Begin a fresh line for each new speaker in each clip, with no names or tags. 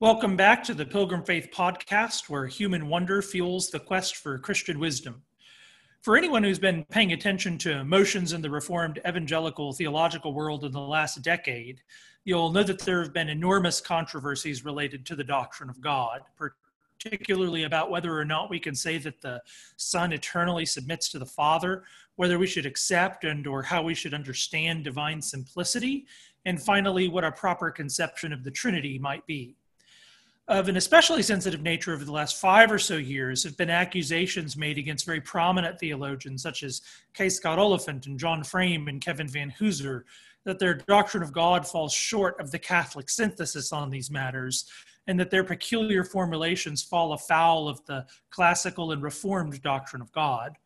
Welcome back to the Pilgrim Faith podcast, where human wonder fuels the quest for Christian wisdom. For anyone who's been paying attention to emotions in the Reformed evangelical theological world in the last decade, you'll know that there have been enormous controversies related to the doctrine of God, particularly about whether or not we can say that the Son eternally submits to the Father, whether we should accept and or how we should understand divine simplicity, and finally, what a proper conception of the Trinity might be of an especially sensitive nature over the last five or so years have been accusations made against very prominent theologians such as K. Scott Oliphint and John Frame and Kevin Vanhoozer that their doctrine of God falls short of the Catholic synthesis on these matters and that their peculiar formulations fall afoul of the classical and reformed doctrine of God.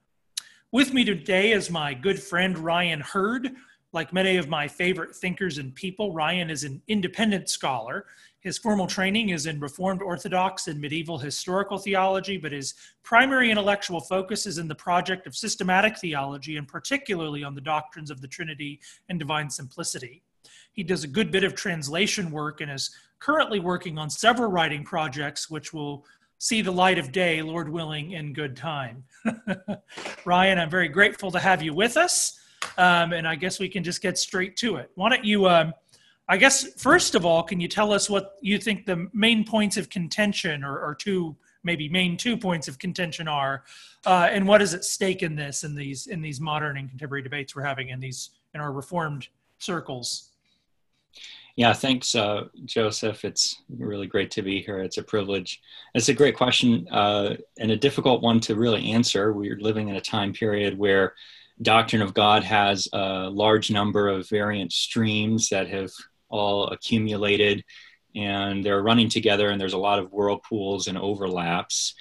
With me today is my good friend Ryan Hurd. Like many of my favorite thinkers and people, Ryan is an independent scholar his formal training is in Reformed Orthodox and medieval historical theology, but his primary intellectual focus is in the project of systematic theology, and particularly on the doctrines of the Trinity and divine simplicity. He does a good bit of translation work and is currently working on several writing projects, which will see the light of day, Lord willing, in good time. Ryan, I'm very grateful to have you with us. Um, and I guess we can just get straight to it. Why don't you um, I guess first of all, can you tell us what you think the main points of contention, or, or two maybe main two points of contention are, uh, and what is at stake in this in these in these modern and contemporary debates we're having in these in our reformed circles?
Yeah, thanks, uh, Joseph. It's really great to be here. It's a privilege. It's a great question uh, and a difficult one to really answer. We're living in a time period where doctrine of God has a large number of variant streams that have all accumulated and they're running together and there's a lot of whirlpools and overlaps.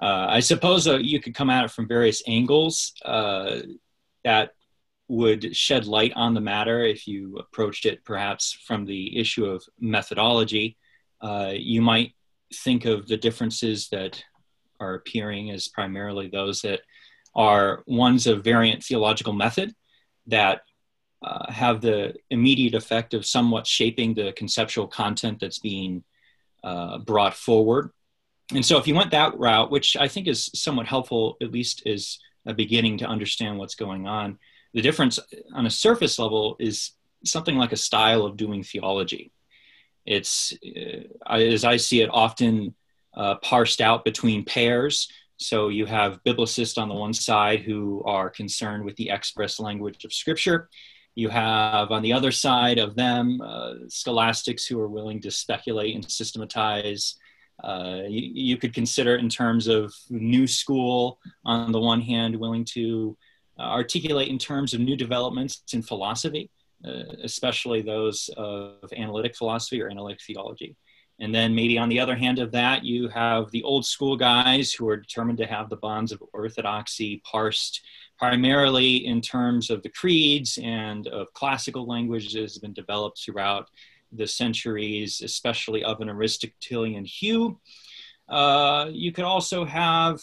Uh, I suppose uh, you could come at it from various angles uh, that would shed light on the matter if you approached it perhaps from the issue of methodology. Uh, you might think of the differences that are appearing as primarily those that are ones of variant theological method that uh, have the immediate effect of somewhat shaping the conceptual content that's being uh, brought forward. And so, if you went that route, which I think is somewhat helpful, at least as a beginning to understand what's going on, the difference on a surface level is something like a style of doing theology. It's, uh, as I see it, often uh, parsed out between pairs. So you have biblicists on the one side who are concerned with the express language of Scripture, you have on the other side of them uh, scholastics who are willing to speculate and systematize. Uh, you, you, could consider it in terms of new school on the one hand, willing to uh, articulate in terms of new developments in philosophy, uh, especially those of analytic philosophy or analytic theology. And then maybe on the other hand of that, you have the old school guys who are determined to have the bonds of orthodoxy parsed primarily in terms of the creeds and of classical languages that has been developed throughout the centuries, especially of an Aristotelian hue. Uh, you could also have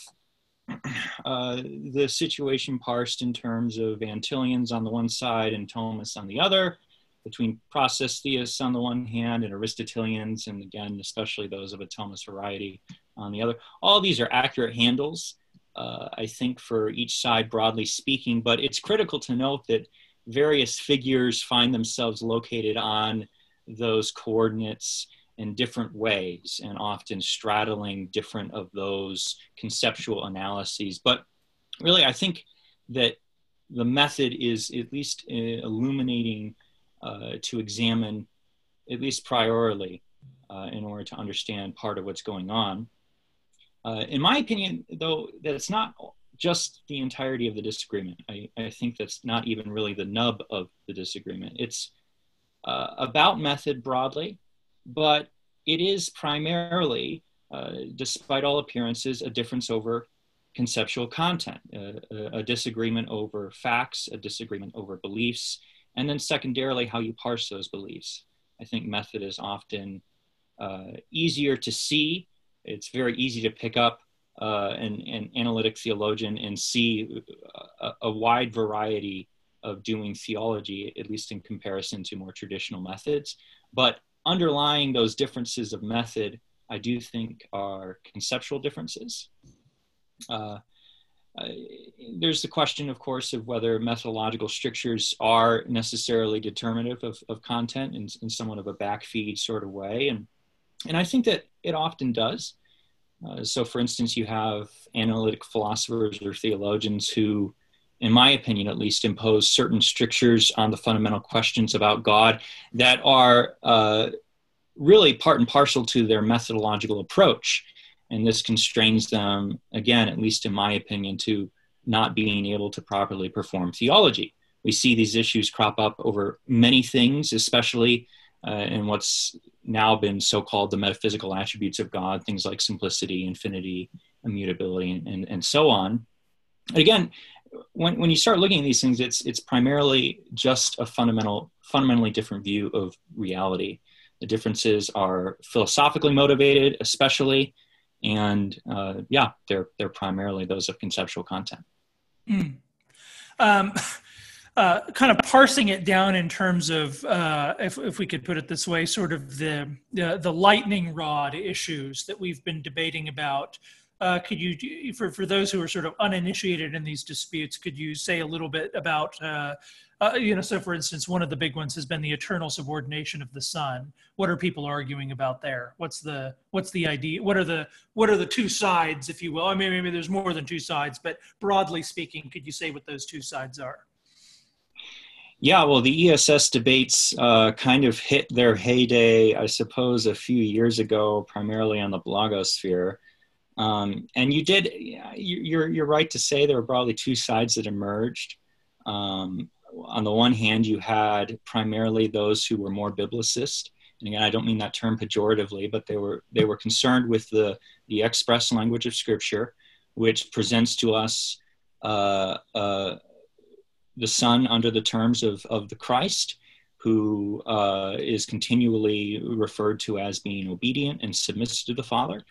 uh, the situation parsed in terms of Van Tillians on the one side and Thomists on the other, between process theists on the one hand and Aristotelians, and again, especially those of a Thomist variety on the other. All these are accurate handles uh, I think, for each side, broadly speaking. But it's critical to note that various figures find themselves located on those coordinates in different ways and often straddling different of those conceptual analyses. But really, I think that the method is at least uh, illuminating uh, to examine, at least priorly, uh, in order to understand part of what's going on. Uh, in my opinion, though, that's not just the entirety of the disagreement. I, I think that's not even really the nub of the disagreement. It's uh, about method broadly, but it is primarily, uh, despite all appearances, a difference over conceptual content, uh, a, a, disagreement over facts, a disagreement over beliefs, and then secondarily, how you parse those beliefs. I think method is often uh, easier to see it's very easy to pick up uh, an, an, analytic theologian and see a, a, wide variety of doing theology, at least in comparison to more traditional methods. But underlying those differences of method, I do think are conceptual differences. Uh, uh, there's the question, of course, of whether methodological strictures are necessarily determinative of, of content in, in somewhat of a backfeed sort of way. And, and I think that it often does. Uh, so, for instance, you have analytic philosophers or theologians who, in my opinion at least, impose certain strictures on the fundamental questions about God that are uh, really part and parcel to their methodological approach and this constrains them again at least in my opinion to not being able to properly perform theology we see these issues crop up over many things especially uh, in what's now been so-called the metaphysical attributes of god things like simplicity infinity immutability and, and, and so on again when, when you start looking at these things it's it's primarily just a fundamental fundamentally different view of reality the differences are philosophically motivated especially and uh, yeah, they're they're primarily those of conceptual content. Mm.
Um, uh, kind of parsing it down in terms of, uh, if, if we could put it this way, sort of the, the, the lightning rod issues that we've been debating about. Uh, could you, for, for those who are sort of uninitiated in these disputes, could you say a little bit about uh, uh, you know, so for instance, one of the big ones has been the eternal subordination of the Son. What are people arguing about there? What's the what's the idea? What are the what are the two sides, if you will? I mean, maybe there's more than two sides, but broadly speaking, could you say what those two sides are?
Yeah, well, the ESS debates uh, kind of hit their heyday, I suppose, a few years ago, primarily on the blogosphere. Um, and you did, you're, you're right to say there were probably two sides that emerged. Um, on the one hand, you had primarily those who were more biblicist. And again, I don't mean that term pejoratively, but they were they were concerned with the the express language of Scripture, which presents to us uh, uh, the Son under the terms of of the Christ, who uh, is continually referred to as being obedient and submissive to the Father.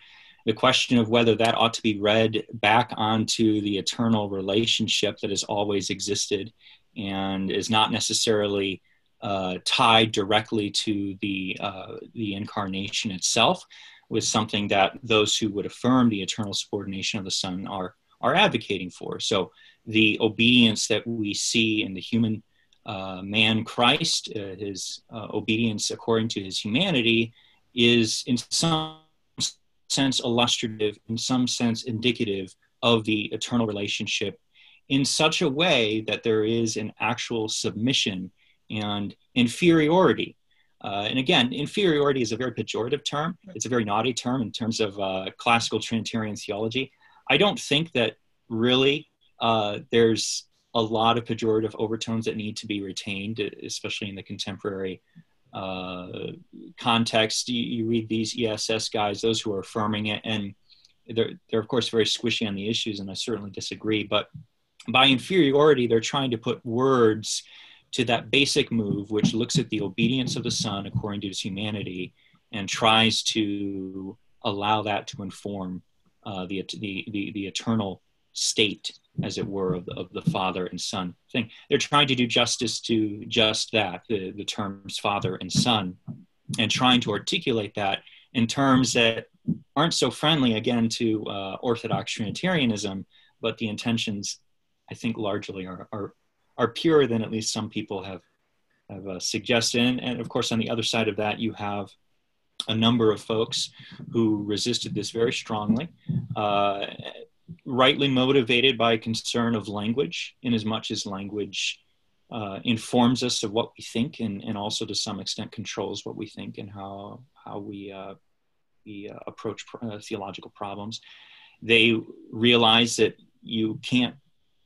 The question of whether that ought to be read back onto the eternal relationship that has always existed and is not necessarily uh, tied directly to the uh, the incarnation itself, was something that those who would affirm the eternal subordination of the Son are are advocating for. So the obedience that we see in the human uh, man Christ, uh, his uh, obedience according to his humanity, is in some sense illustrative, in some sense indicative of the eternal relationship in such a way that there is an actual submission and inferiority. Uh, and again, inferiority is a very pejorative term. It's a very naughty term in terms of uh, classical Trinitarian theology. I don't think that really uh, there's a lot of pejorative overtones that need to be retained, especially in the contemporary uh, context. You, you, read these ESS guys, those who are affirming it, and they're, they're of course very squishy on the issues, and I certainly disagree. But by inferiority, they're trying to put words to that basic move, which looks at the obedience of the Son according to his humanity and tries to allow that to inform uh, the, the, the, the, eternal state, as it were, of the, of the Father and Son thing. They're trying to do justice to just that, the, the terms Father and Son, and trying to articulate that in terms that aren't so friendly, again, to uh, Orthodox Trinitarianism, but the intentions I think largely are, are, are purer than at least some people have, have uh, suggested. And, and of course, on the other side of that, you have a number of folks who resisted this very strongly, uh, rightly motivated by concern of language, in as much as language uh, informs us of what we think and, and also to some extent controls what we think and how, how we, uh, we uh, approach uh, theological problems. They realize that you can't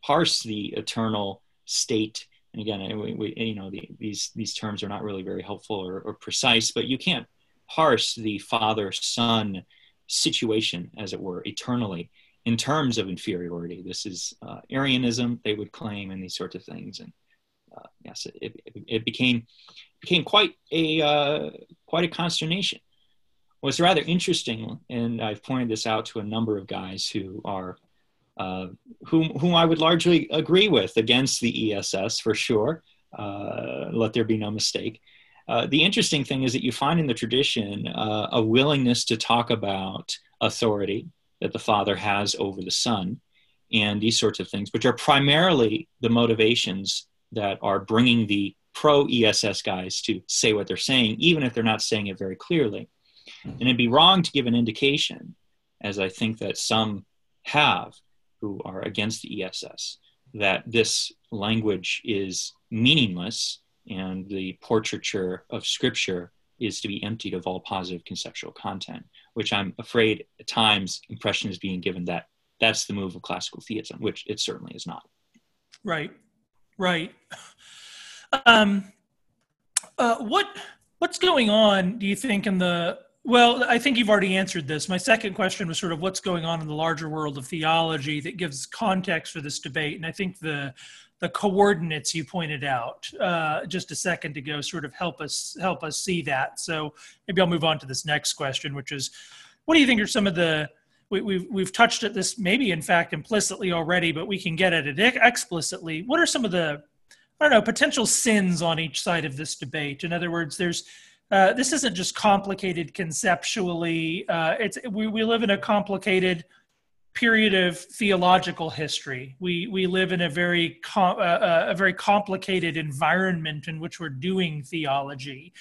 parse the eternal state and again we, we, you know the, these these terms are not really very helpful or, or precise but you can't parse the father son situation as it were eternally in terms of inferiority this is uh, arianism they would claim and these sorts of things and uh, yes it, it, it, became became quite a uh, quite a consternation what's rather interesting and i've pointed this out to a number of guys who are uh, whom, whom I would largely agree with against the ESS for sure. Uh, let there be no mistake. uh, the interesting thing is that you find in the tradition uh, a willingness to talk about authority that the Father has over the Son and these sorts of things, which are primarily the motivations that are bringing the pro ESS guys to say what they're saying, even if they're not saying it very clearly. And it'd be wrong to give an indication, as I think that some have who are against the ESS, that this language is meaningless and the portraiture of Scripture is to be emptied of all positive conceptual content, which I'm afraid at times impression is being given that that's the move of classical theism, which it certainly is not.
Right, right. Um, uh, what what's going on? Do you think in the well, I think you've already answered this. My second question was sort of what's going on in the larger world of theology that gives context for this debate, and I think the the coordinates you pointed out uh, just a second ago sort of help us help us see that. So maybe I'll move on to this next question, which is, what do you think are some of the we, we've, we've touched at this maybe in fact implicitly already, but we can get at it explicitly. What are some of the I don't know potential sins on each side of this debate? In other words, there's uh, this isn't just complicated conceptually. Uh, it's we, we live in a complicated period of theological history. We we live in a very com- uh, uh, a very complicated environment in which we're doing theology,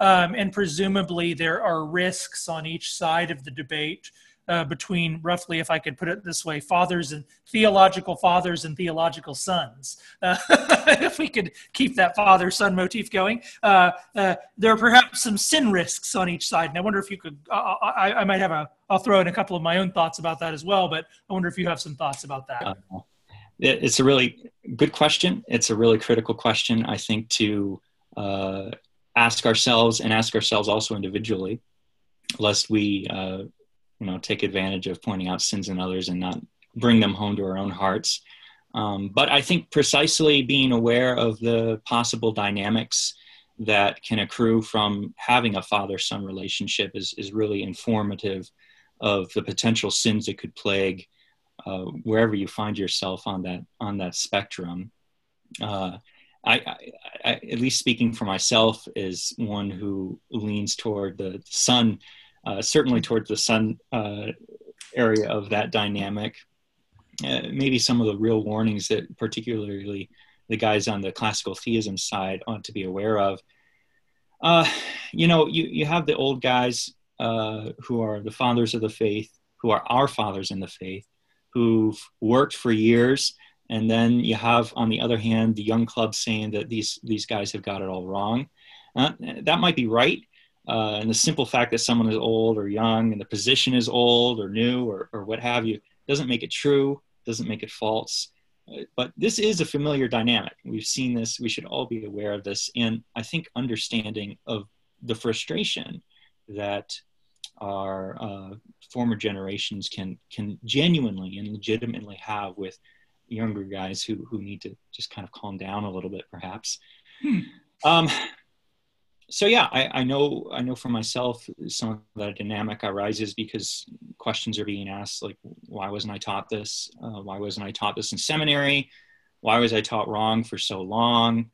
um, and presumably there are risks on each side of the debate uh, between roughly, if I could put it this way, fathers and theological fathers and theological sons. Uh, if we could keep that father son motif going, uh, uh, there are perhaps some sin risks on each side. And I wonder if you could, I, I, might have a, I'll throw in a couple of my own thoughts about that as well, but I wonder if you have some thoughts about that. Uh,
it's a really good question. It's a really critical question, I think, to uh, ask ourselves and ask ourselves also individually, lest we you know take advantage of pointing out sins in others and not bring them home to our own hearts. Um, but i think precisely being aware of the possible dynamics that can accrue from having a father son relationship is, is really informative of the potential sins that could plague uh, wherever you find yourself on that on that spectrum. Uh, I, I, I, at least speaking for myself, is one who leans toward the son uh, certainly towards the son uh, area of that dynamic. Uh, maybe some of the real warnings that particularly the guys on the classical theism side ought to be aware of. Uh, you know, you, you have the old guys uh, who are the fathers of the faith, who are our fathers in the faith, who've worked for years. And then you have, on the other hand, the young club saying that these, these guys have got it all wrong. That might be right, uh, and the simple fact that someone is old or young and the position is old or new or, or what have you doesn't make it true, doesn't make it false. Uh, but this is a familiar dynamic. We've seen this, we should all be aware of this. And I think understanding of the frustration that our uh, former generations can can genuinely and legitimately have with younger guys who who need to just kind of calm down a little bit, perhaps. Hmm. Um, so yeah, I, I, know I know for myself some of that dynamic arises because questions are being asked like, why wasn't I taught this? Uh, why wasn't I taught this in seminary? Why was I taught wrong for so long?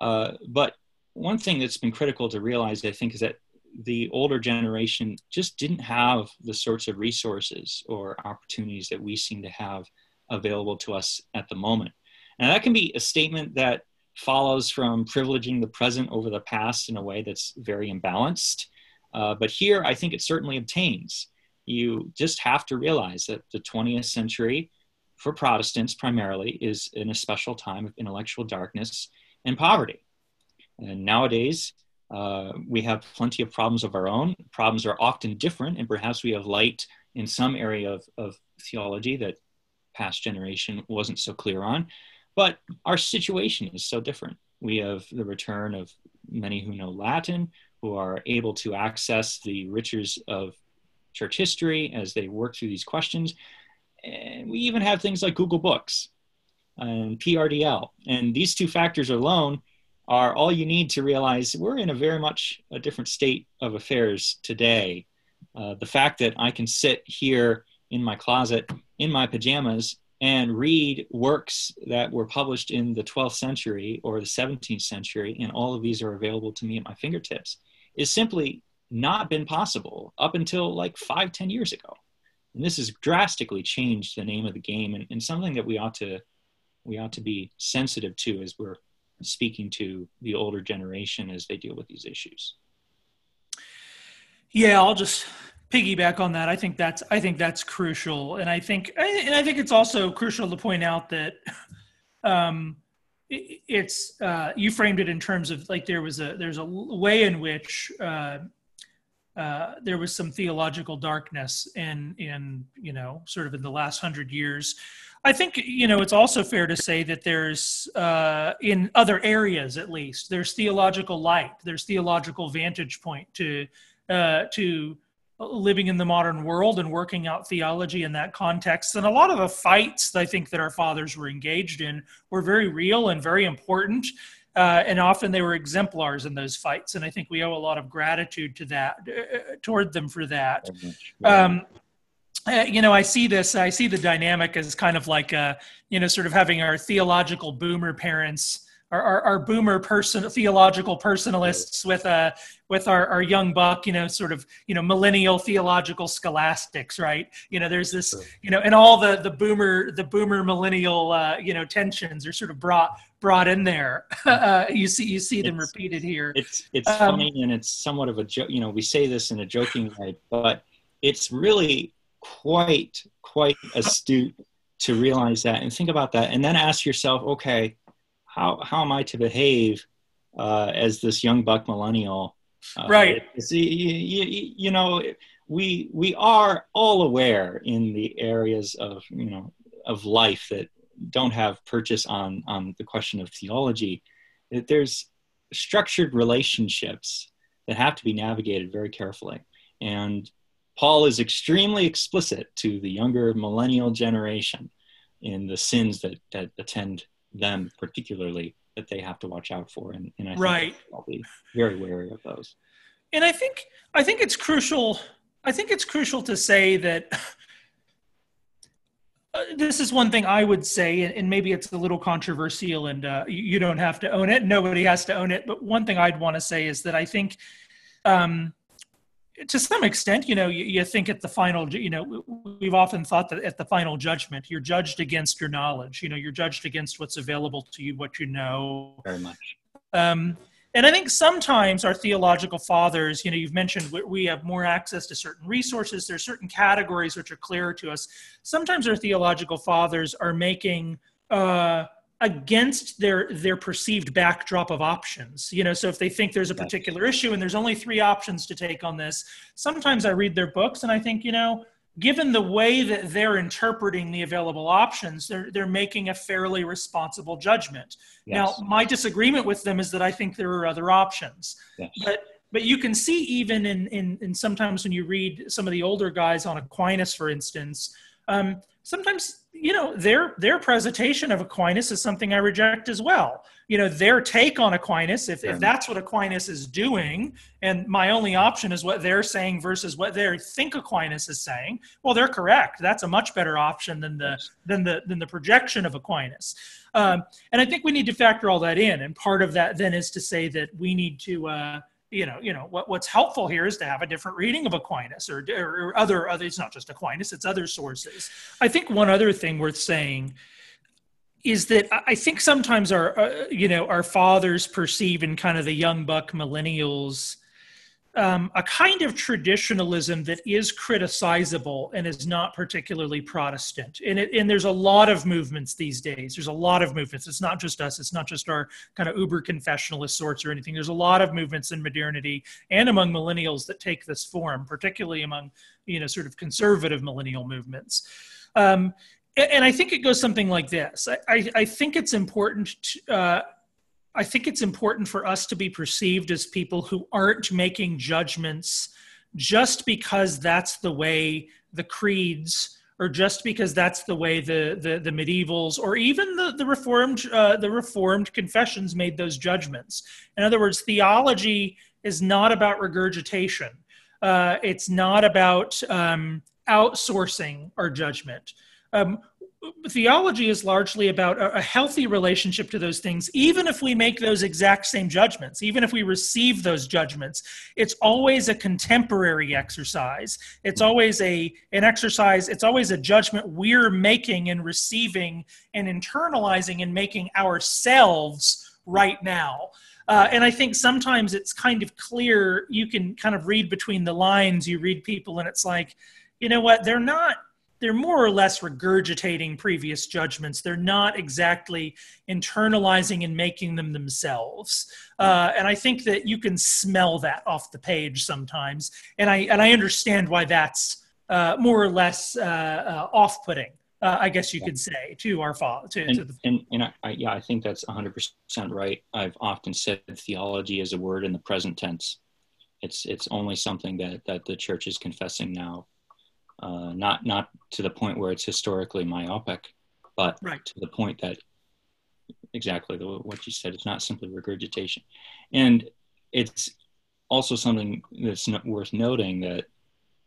Uh, but one thing that's been critical to realize, I think, is that the older generation just didn't have the sorts of resources or opportunities that we seem to have available to us at the moment. And that can be a statement that follows from privileging the present over the past in a way that's very imbalanced. Uh, but here, I think it certainly obtains. You just have to realize that the 20th century, for Protestants primarily, is in a special time of intellectual darkness and poverty. And nowadays, uh, we have plenty of problems of our own. Problems are often different, and perhaps we have light in some area of, of theology that past generation wasn't so clear on. But our situation is so different. We have the return of many who know Latin, who are able to access the riches of church history as they work through these questions. And we even have things like Google Books and PRDL. And these two factors alone are all you need to realize we're in a very much a different state of affairs today. Uh, the fact that I can sit here in my closet in my pajamas and read works that were published in the 12th century or the 17th century, and all of these are available to me at my fingertips, is simply not been possible up until like five, ten years ago. And this has drastically changed the name of the game and, and something that we ought to we ought to be sensitive to as we're speaking to the older generation as they deal with these issues.
Yeah, I'll just piggyback on that. I think that's I think that's crucial, and I think and I think it's also crucial to point out that um, it's uh, you framed it in terms of like there was a there's a way in which uh, uh, there was some theological darkness in in you know sort of in the last hundred years. I think you know it's also fair to say that there's uh, in other areas at least there's theological light, there's theological vantage point to uh, to living in the modern world and working out theology in that context. And a lot of the fights I think that our fathers were engaged in were very real and very important. Uh, and often they were exemplars in those fights. And I think we owe a lot of gratitude to that, uh, toward them for that. Um, uh, you know, I see this, I see the dynamic as kind of like, uh, you know, sort of having our theological boomer parents our, our, our, boomer person theological personalists with uh with our, our young buck you know sort of you know millennial theological scholastics right? You know there's this you know and all the the boomer the boomer millennial uh, you know tensions are sort of brought brought in there. Uh, you see you see them it's, repeated here.
it's it's um, funny and it's somewhat of a joke you know we say this in a joking way but it's really quite quite astute to realize that and think about that and then ask yourself okay how how am I to behave uh, as this young buck millennial?
Uh, right.
See, you, you, you, know, we we are all aware in the areas of you know of life that don't have purchase on on the question of theology that there's structured relationships that have to be navigated very carefully and paul is extremely explicit to the younger millennial generation in the sins that that attend them particularly that they have to watch out for and, and I
right.
I'll be very wary of those
and I think I think it's crucial I think it's crucial to say that uh, this is one thing I would say, and maybe it's a little controversial, and uh, you don't have to own it. Nobody has to own it. But one thing I'd want to say is that I think um, to some extent, you know, you, you, think at the final, you know, we've often thought that at the final judgment, you're judged against your knowledge. You know, you're judged against what's available to you, what you know.
Very much.
Um, and I think sometimes our theological fathers, you know, you've mentioned we have more access to certain resources. There's certain categories which are clearer to us. Sometimes our theological fathers are making uh, against their their perceived backdrop of options you know so if they think there's a particular issue and there's only three options to take on this sometimes i read their books and i think you know given the way that they're interpreting the available options they're they're making a fairly responsible judgment yes. now my disagreement with them is that i think there are other options yes. but but you can see even in, in in sometimes when you read some of the older guys on aquinas for instance um, sometimes you know their their presentation of aquinas is something i reject as well. You know their take on aquinas if, if that's what aquinas is doing and my only option is what they're saying versus what they think aquinas is saying well they're correct. That's a much better option than the than the than the projection of aquinas. Um, and i think we need to factor all that in and part of that then is to say that we need to uh, you know, you know what, what's helpful here is to have a different reading of Aquinas or, or, other other. It's not just Aquinas; it's other sources. I think one other thing worth saying is that I think sometimes our uh, you know our fathers perceive in kind of the young buck millennials um, a kind of traditionalism that is criticizable and is not particularly Protestant. And, it, and there's a lot of movements these days. There's a lot of movements. It's not just us. It's not just our kind of uber confessionalist sorts or anything. There's a lot of movements in modernity and among millennials that take this form, particularly among you know sort of conservative millennial movements. Um, and I think it goes something like this. I, I, I think it's important to, uh, I think it's important for us to be perceived as people who aren't making judgments just because that's the way the creeds or just because that's the way the the, the medievals or even the the reformed uh, the reformed confessions made those judgments. In other words, theology is not about regurgitation. Uh, it's not about um, outsourcing our judgment. Um, theology is largely about a, healthy relationship to those things. Even if we make those exact same judgments even if we receive those judgments it's always a contemporary exercise. It's always a an exercise it's always a judgment we're making and receiving and internalizing and making ourselves right now. Uh, and i think sometimes it's kind of clear you can kind of read between the lines you read people and it's like you know what they're not they're more or less regurgitating previous judgments. They're not exactly internalizing and making them themselves. Uh, and I think that you can smell that off the page sometimes. And I and I understand why that's uh, more or less uh, uh off-putting. Uh, I guess you could say to our father. To,
and,
to the...
and, and I, I, yeah, I think that's 100% right. I've often said theology is a word in the present tense. It's it's only something that that the church is confessing now uh, not not to the point where it's historically myopic, but right. to the point that exactly the, what you said. It's not simply regurgitation, and it's also something that's worth noting that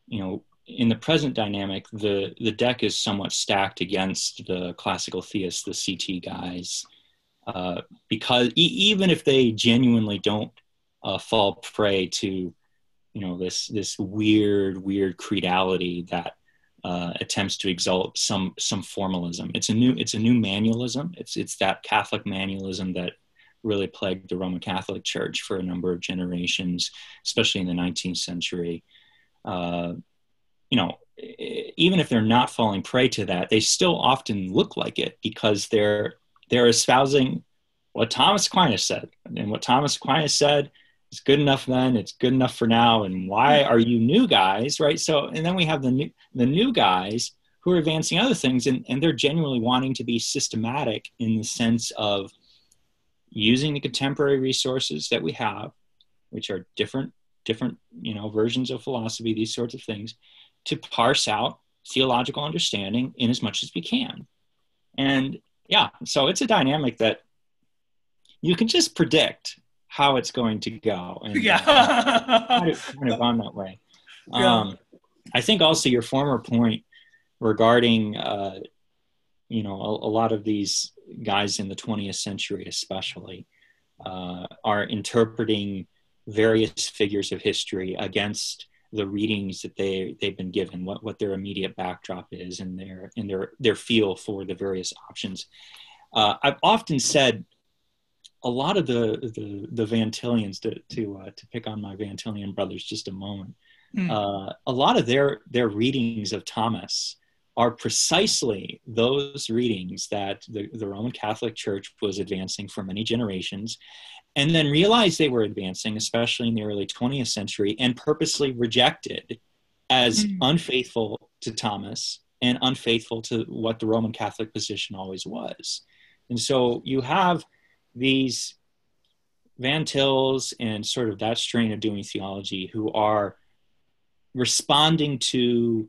you know in the present dynamic, the the deck is somewhat stacked against the classical theists, the CT guys, uh, because e- even if they genuinely don't uh, fall prey to you know this this weird weird creedality that uh, attempts to exalt some some formalism. It's a new it's a new manualism. It's it's that Catholic manualism that really plagued the Roman Catholic Church for a number of generations, especially in the 19th century. Uh, you know, even if they're not falling prey to that, they still often look like it because they're they're espousing what Thomas Aquinas said, and what Thomas Aquinas said it's good enough then it's good enough for now and why are you new guys right? So and then we have the new the new guys who are advancing other things and, and they're genuinely wanting to be systematic in the sense of using the contemporary resources that we have which are different different you know versions of philosophy these sorts of things to parse out theological understanding in as much as we can. And yeah so it's a dynamic that you can just predict how it's going to go. And,
yeah, uh,
kind, of, kind of gone that way. Yeah. Um, I think also your former point regarding, uh, you know, a, a, lot of these guys in the 20th century, especially, uh, are interpreting various figures of history against the readings that they they've been given, what what their immediate backdrop is, and their and their their feel for the various options. Uh, I've often said a lot of the the, the Van Tillians to to uh, to pick on my Van Tillian brothers just a moment. Mm. Uh, a lot of their their readings of Thomas are precisely those readings that the, the Roman Catholic Church was advancing for many generations, and then realized they were advancing, especially in the early 20th century, and purposely rejected as mm. unfaithful to Thomas and unfaithful to what the Roman Catholic position always was. And so you have these Van Tills and sort of that strain of doing theology who are responding to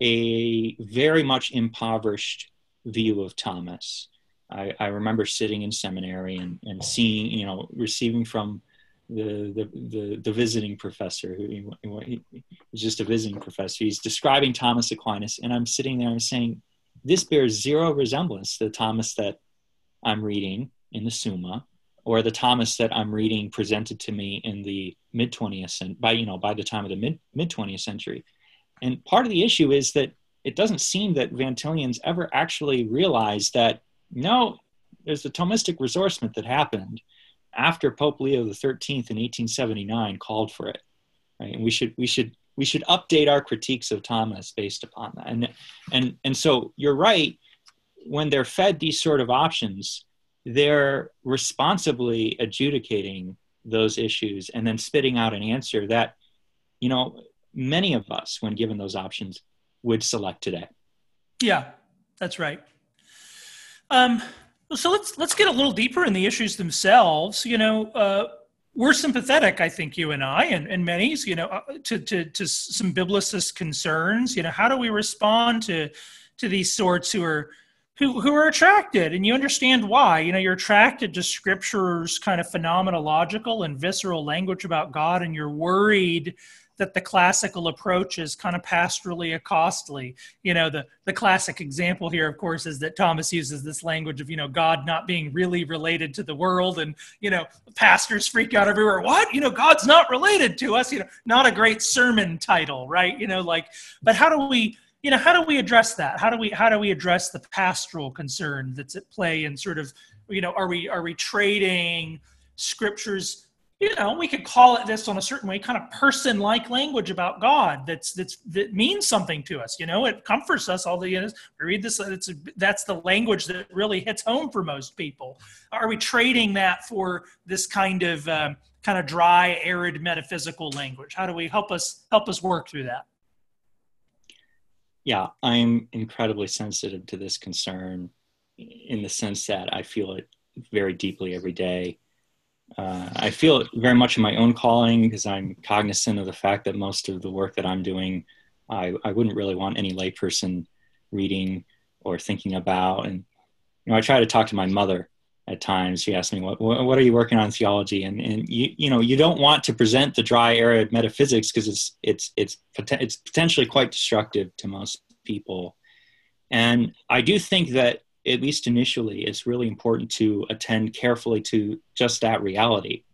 a very much impoverished view of Thomas. I, I remember sitting in seminary and, and seeing, you know, receiving from the, the, the, the visiting professor who he, he was just a visiting professor. He's describing Thomas Aquinas, and I'm sitting there and saying, this bears zero resemblance to the Thomas that I'm reading in the Summa, or the Thomas that I'm reading presented to me in the mid 20th century, by you know by the time of the mid mid 20th century. And part of the issue is that it doesn't seem that Van Tillians ever actually realized that no, there's the Thomistic ressourcement that happened after Pope Leo the Thirteenth in 1879 called for it, right? And we should we should we should update our critiques of Thomas based upon that. And and and so you're right when they're fed these sort of options they're responsibly adjudicating those issues and then spitting out an answer that you know many of us when given those options would select today.
Yeah that's right. Um, so let's let's get a little deeper in the issues themselves. You know uh, we're sympathetic i think you and i and, and many you know uh, to, to to some biblicist concerns. You know how do we respond to to these sorts who are who, who are attracted and you understand why you know you're attracted to scripture's kind of phenomenological and visceral language about god and you're worried that the classical approach is kind of pastorally costly. You know, the, the classic example here, of course, is that Thomas uses this language of, you know, God not being really related to the world. And, you know, pastors freak out everywhere. What? You know, God's not related to us. You know, not a great sermon title, right? You know, like, but how do we, you know how do we address that? How do we how do we address the pastoral concern that's at play and sort of you know are we are we trading scriptures? You know we could call it this on a certain way kind of person like language about god that's that's that means something to us you know? It comforts us all the you know, we read this it's that's the language that really hits home for most people. Are we trading that for this kind of um, kind of dry arid metaphysical language? How do we help us help us work through that
yeah i'm incredibly sensitive to this concern in the sense that i feel it very deeply every day uh, I feel it very much in my own calling because I'm cognizant of the fact that most of the work that I'm doing, I, I wouldn't really want any layperson reading or thinking about. And you know, I try to talk to my mother at times. She asked me, "What what are you working on theology?" And and you you know you don't want to present the dry arid metaphysics because it's it's it's it's potentially quite destructive to most people. And I do think that at least initially, it's really important to attend carefully to just that reality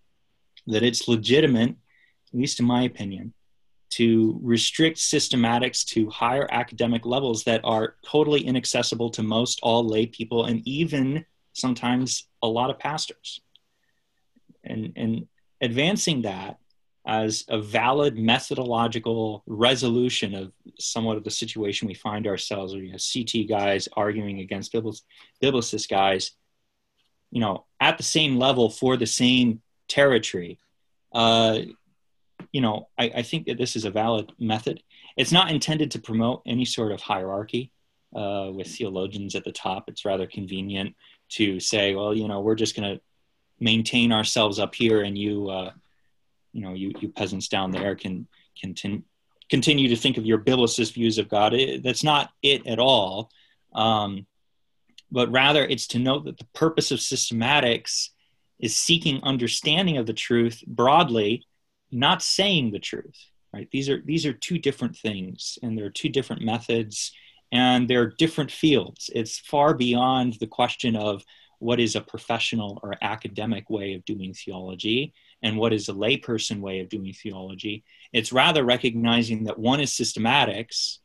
that it's legitimate, at least in my opinion, to restrict systematics to higher academic levels that are totally inaccessible to most all lay people and even sometimes a lot of pastors. And, and advancing that as a valid methodological resolution of somewhat of the situation we find ourselves where you have CT guys arguing against biblicist guys, you know, at the same level for the same territory. Uh, you know, I, I, think that this is a valid method. It's not intended to promote any sort of hierarchy uh, with theologians at the top. It's rather convenient to say, well, you know, we're just going to maintain ourselves up here and you, uh, you know you, you peasants down there can continue continue to think of your biblicist views of God. It, that's not it at all. Um, but rather, it's to note that the purpose of systematics is seeking understanding of the truth broadly, not saying the truth. Right? These are these are two different things, and there are two different methods, and they're different fields. It's far beyond the question of what is a professional or academic way of doing theology and what is a layperson way of doing theology. It's rather recognizing that one is systematics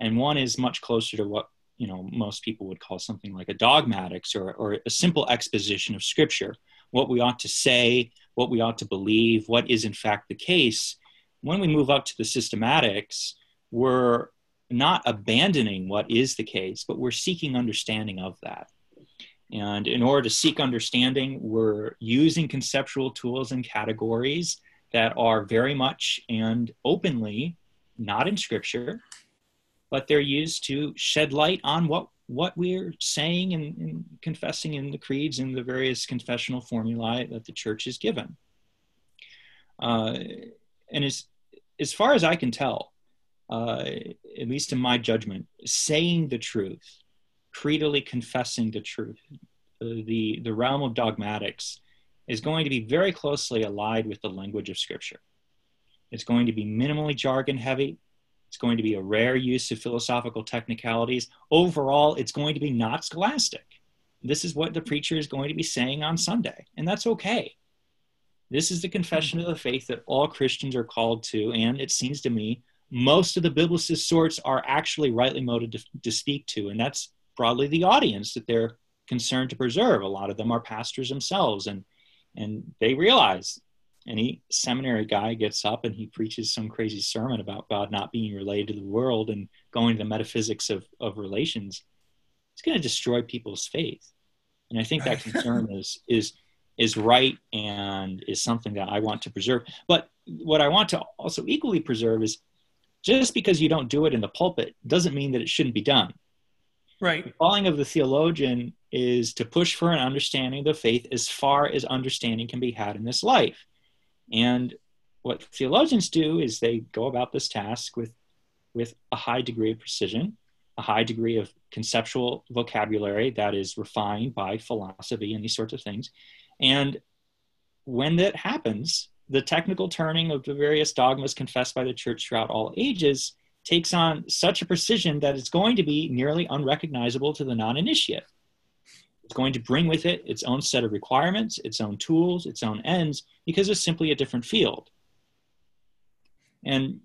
and one is much closer to what you know most people would call something like a dogmatics or, or a simple exposition of scripture what we ought to say what we ought to believe what is in fact the case when we move up to the systematics we're not abandoning what is the case but we're seeking understanding of that and in order to seek understanding, we're using conceptual tools and categories that are very much and openly not in scripture, but they're used to shed light on what, what we're saying and, and confessing in the creeds and the various confessional formulae that the church has given. Uh, and as, as far as I can tell, uh, at least in my judgment, saying the truth creedally confessing the truth. The, the realm of dogmatics is going to be very closely allied with the language of Scripture. It's going to be minimally jargon heavy. It's going to be a rare use of philosophical technicalities. Overall, it's going to be not scholastic. This is what the preacher is going to be saying on Sunday, and that's okay. This is the confession of the faith that all Christians are called to, and it seems to me most of the biblicist sorts are actually rightly motivated to, to speak to, and that's broadly the audience that they're concerned to preserve. A lot of them are pastors themselves, and and they realize any seminary guy gets up and he preaches some crazy sermon about God not being related to the world and going to the metaphysics of, of relations, it's going to destroy people's faith. And I think that concern is is is right and is something that I want to preserve. But what I want to also equally preserve is just because you don't do it in the pulpit doesn't mean that it shouldn't be done.
Right.
The calling of the theologian is to push for an understanding of the faith as far as understanding can be had in this life. And what theologians do is they go about this task with, with a high degree of precision, a high degree of conceptual vocabulary that is refined by philosophy and these sorts of things. And when that happens, the technical turning of the various dogmas confessed by the church throughout all ages takes on such a precision that it's going to be nearly unrecognizable to the non initiate. It's going to bring with it its own set of requirements, its own tools, its own ends, because it's simply a different field. And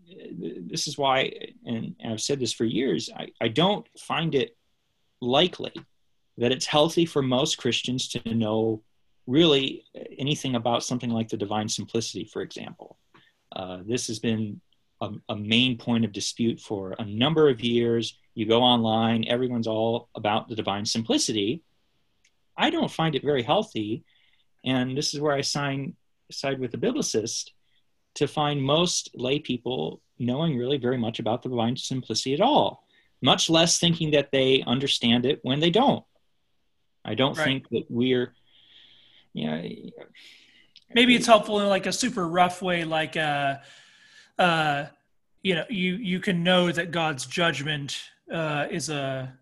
this is why, and I've said this for years, I, I don't find it likely that it's healthy for most Christians to know really anything about something like the divine simplicity, for example. Uh, this has been a, a, main point of dispute for a number of years. You go online, everyone's all about the divine simplicity. I don't find it very healthy. And this is where I sign, side with the biblicist to find most lay people knowing really very much about the divine simplicity at all, much less thinking that they understand it when they don't. I don't right. think that we're, you know,
maybe it's helpful in like a super rough way, like, uh, uh, you know, you you can know that God's judgment uh, is a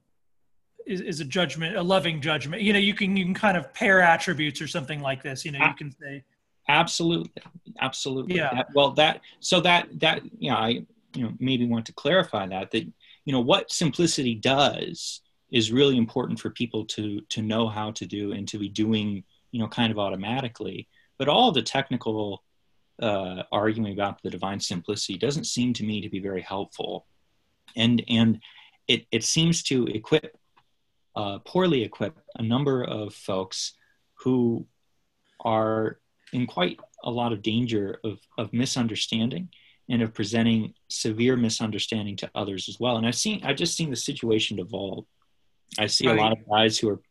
is, is a judgment, a loving judgment. You know, you can you can kind of pair attributes or something like this. You know, you can say
absolutely, absolutely.
Yeah.
That, well, that so that that you know, I you know maybe want to clarify that that you know what simplicity does is really important for people to to know how to do and to be doing you know kind of automatically. But all the technical uh, arguing about the divine simplicity doesn't seem to me to be very helpful, and and it it seems to equip uh, poorly equip a number of folks who are in quite a lot of danger of, of misunderstanding and of presenting severe misunderstanding to others as well. And I've seen, I've just seen the situation evolve. I see right. a lot of guys who are,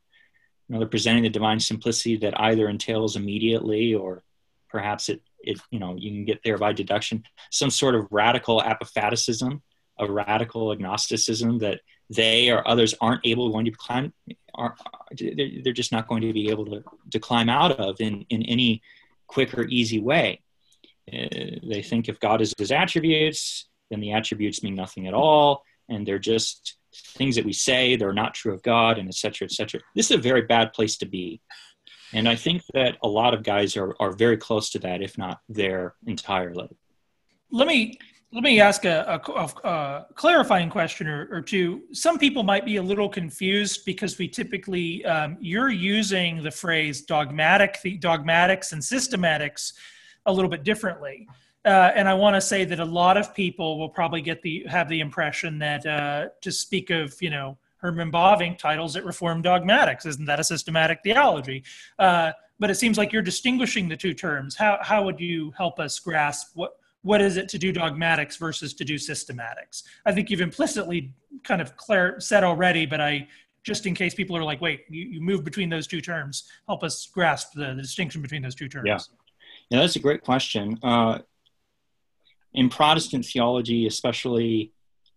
you know, they're presenting the divine simplicity that either entails immediately or perhaps it, it, you know, you can get there by deduction, some sort of radical apophaticism, a radical agnosticism that they or others aren't able going to climb are they're just not going to be able to, to climb out of in, in any quick or easy way. Uh, they think if god is his attributes then the attributes mean nothing at all and they're just things that we say they're not true of god and etc etc this is a very bad place to be and i think that a lot of guys are, are very close to that if not there entirely
let me let me ask a, a, a clarifying question or, or, two. Some people might be a little confused because we typically um, you're using the phrase dogmatic, the dogmatics, and systematics a little bit differently. Uh, and I want to say that a lot of people will probably get the have the impression that uh, to speak of you know Herman Bavinck titles it Reformed dogmatics. Isn't that a systematic theology? Uh, but it seems like you're distinguishing the two terms. How how would you help us grasp what what is it to do dogmatics versus to do systematics? I think you've implicitly kind of clear, said already, but I just in case people are like, wait, you, you move between those two terms, help us grasp the, the distinction between those two terms.
Yeah, yeah, that's a great question. Uh, Protestant theology, especially,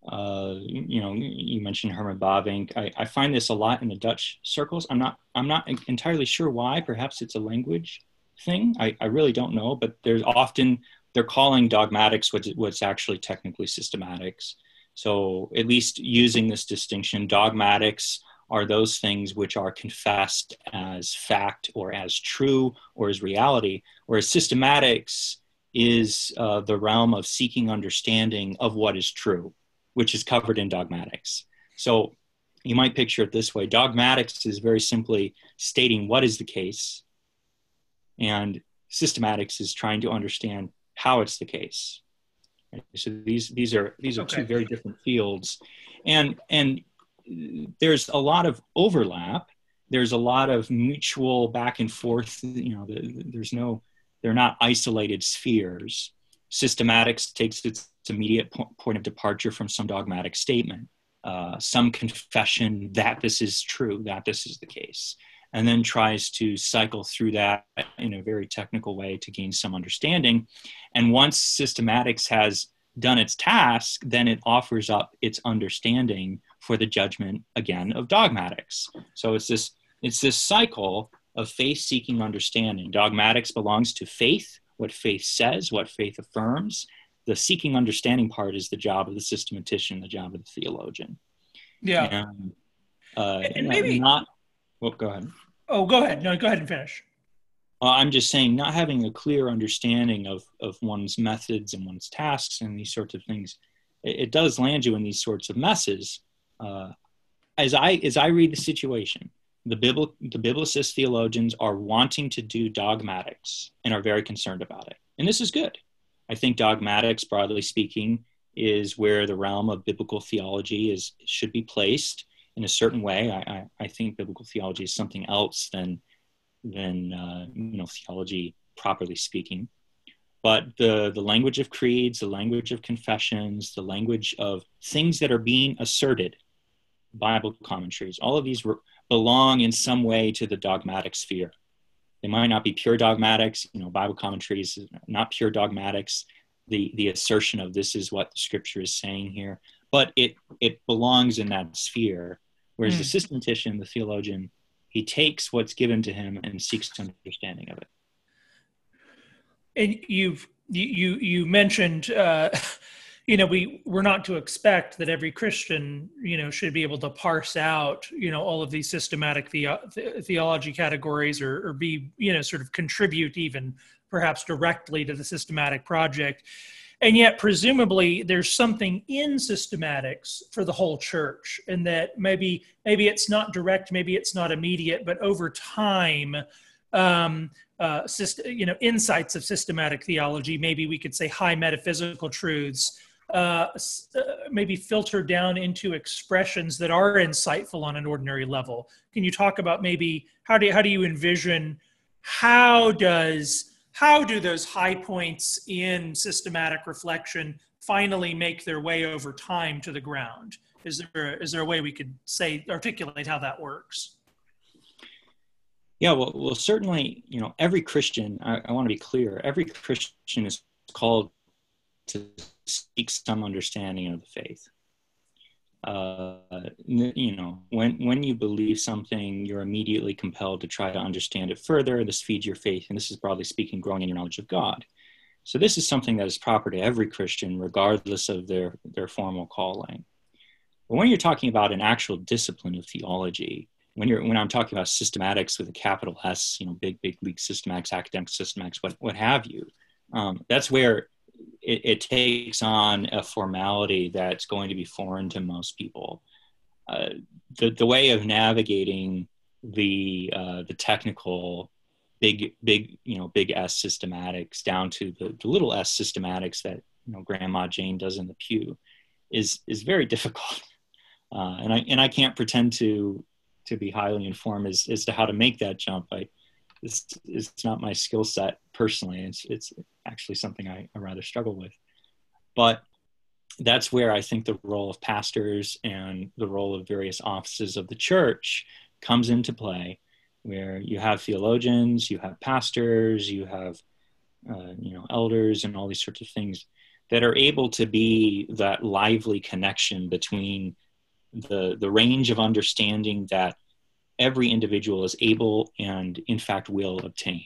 uh, you know, you mentioned Herman Bavinck. I, I, find this a lot in the Dutch circles. I'm not, I'm not entirely sure why. Perhaps it's a language thing. I, I really don't know. But there's often they're calling dogmatics what's, what's actually technically systematics. So, at least using this distinction, dogmatics are those things which are confessed as fact or as true or as reality, whereas systematics is uh, the realm of seeking understanding of what is true, which is covered in dogmatics. So, you might picture it this way dogmatics is very simply stating what is the case, and systematics is trying to understand how it's the case. So these these are these are okay. two very different fields, and and there's a lot of overlap. There's a lot of mutual back and forth. You know, there's no they're not isolated spheres. Systematics takes its immediate point of departure from some dogmatic statement, uh, some confession that this is true, that this is the case and then tries to cycle through that in a very technical way to gain some understanding. And once systematics has done its task, then it offers up its understanding for the judgment again of dogmatics. So it's this it's this cycle of faith seeking understanding. Dogmatics belongs to faith, what faith says, what faith affirms. The seeking understanding part is the job of the systematician, the job of the theologian.
Yeah.
And, uh, and maybe not well, go ahead.
Oh, go ahead. No, go ahead and finish.
Well, I'm just saying, not having a clear understanding of, of one's methods and one's tasks and these sorts of things, it, it does land you in these sorts of messes. Uh, as I as I read the situation, the Bible the biblicist theologians are wanting to do dogmatics and are very concerned about it, and this is good. I think dogmatics, broadly speaking, is where the realm of biblical theology is should be placed in a certain way. I, I, I think biblical theology is something else than than uh, you know theology properly speaking. But the the language of creeds, the language of confessions, the language of things that are being asserted, Bible commentaries, all of these belong in some way to the dogmatic sphere. They might not be pure dogmatics, you know, Bible commentaries, not pure dogmatics the the assertion of this is what the scripture is saying here but it it belongs in that sphere whereas mm. the hmm. systematician the theologian he takes what's given to him and seeks an understanding of it
and you've you you mentioned uh, you know we we're not to expect that every christian you know should be able to parse out you know all of these systematic the- theology categories or, or be you know sort of contribute even perhaps directly to the systematic project. And yet, presumably, there's something in systematics for the whole church, and that maybe maybe it's not direct, maybe it's not immediate, but over time, um, uh, syst- you know, insights of systematic theology, maybe we could say high metaphysical truths, uh, uh, maybe filter down into expressions that are insightful on an ordinary level. Can you talk about maybe how do how do you envision how does how do those high points in systematic reflection finally make their way over time to the ground? Is there is there a way we could say articulate how that works?
Yeah, well, well, certainly, you know, every Christian. I, I want to be clear. Every Christian is called to seek some understanding of the faith uh, you know, when when you believe something, you're immediately compelled to try to understand it further. This feeds your faith, and this is broadly speaking, growing in your knowledge of God. So this is something that is proper to every Christian, regardless of their their formal calling. But when you're talking about an actual discipline of theology, when you're when I'm talking about systematics with a capital S, you know, big big league systematics, academic systematics, what what have you, um, that's where it, it, takes on a formality that's going to be foreign to most people. Uh, the, the way of navigating the uh, the technical big big you know big S systematics down to the, the little S systematics that you know Grandma Jane does in the pew is is very difficult, uh, and I and I can't pretend to to be highly informed as, as to how to make that jump. I it's, it's not my skill set personally. It's, it's actually something I, I rather struggle with. But that's where I think the role of pastors and the role of various offices of the church comes into play, where you have theologians, you have pastors, you have uh, you know elders, and all these sorts of things that are able to be that lively connection between the the range of understanding that every individual is able and in fact will obtain.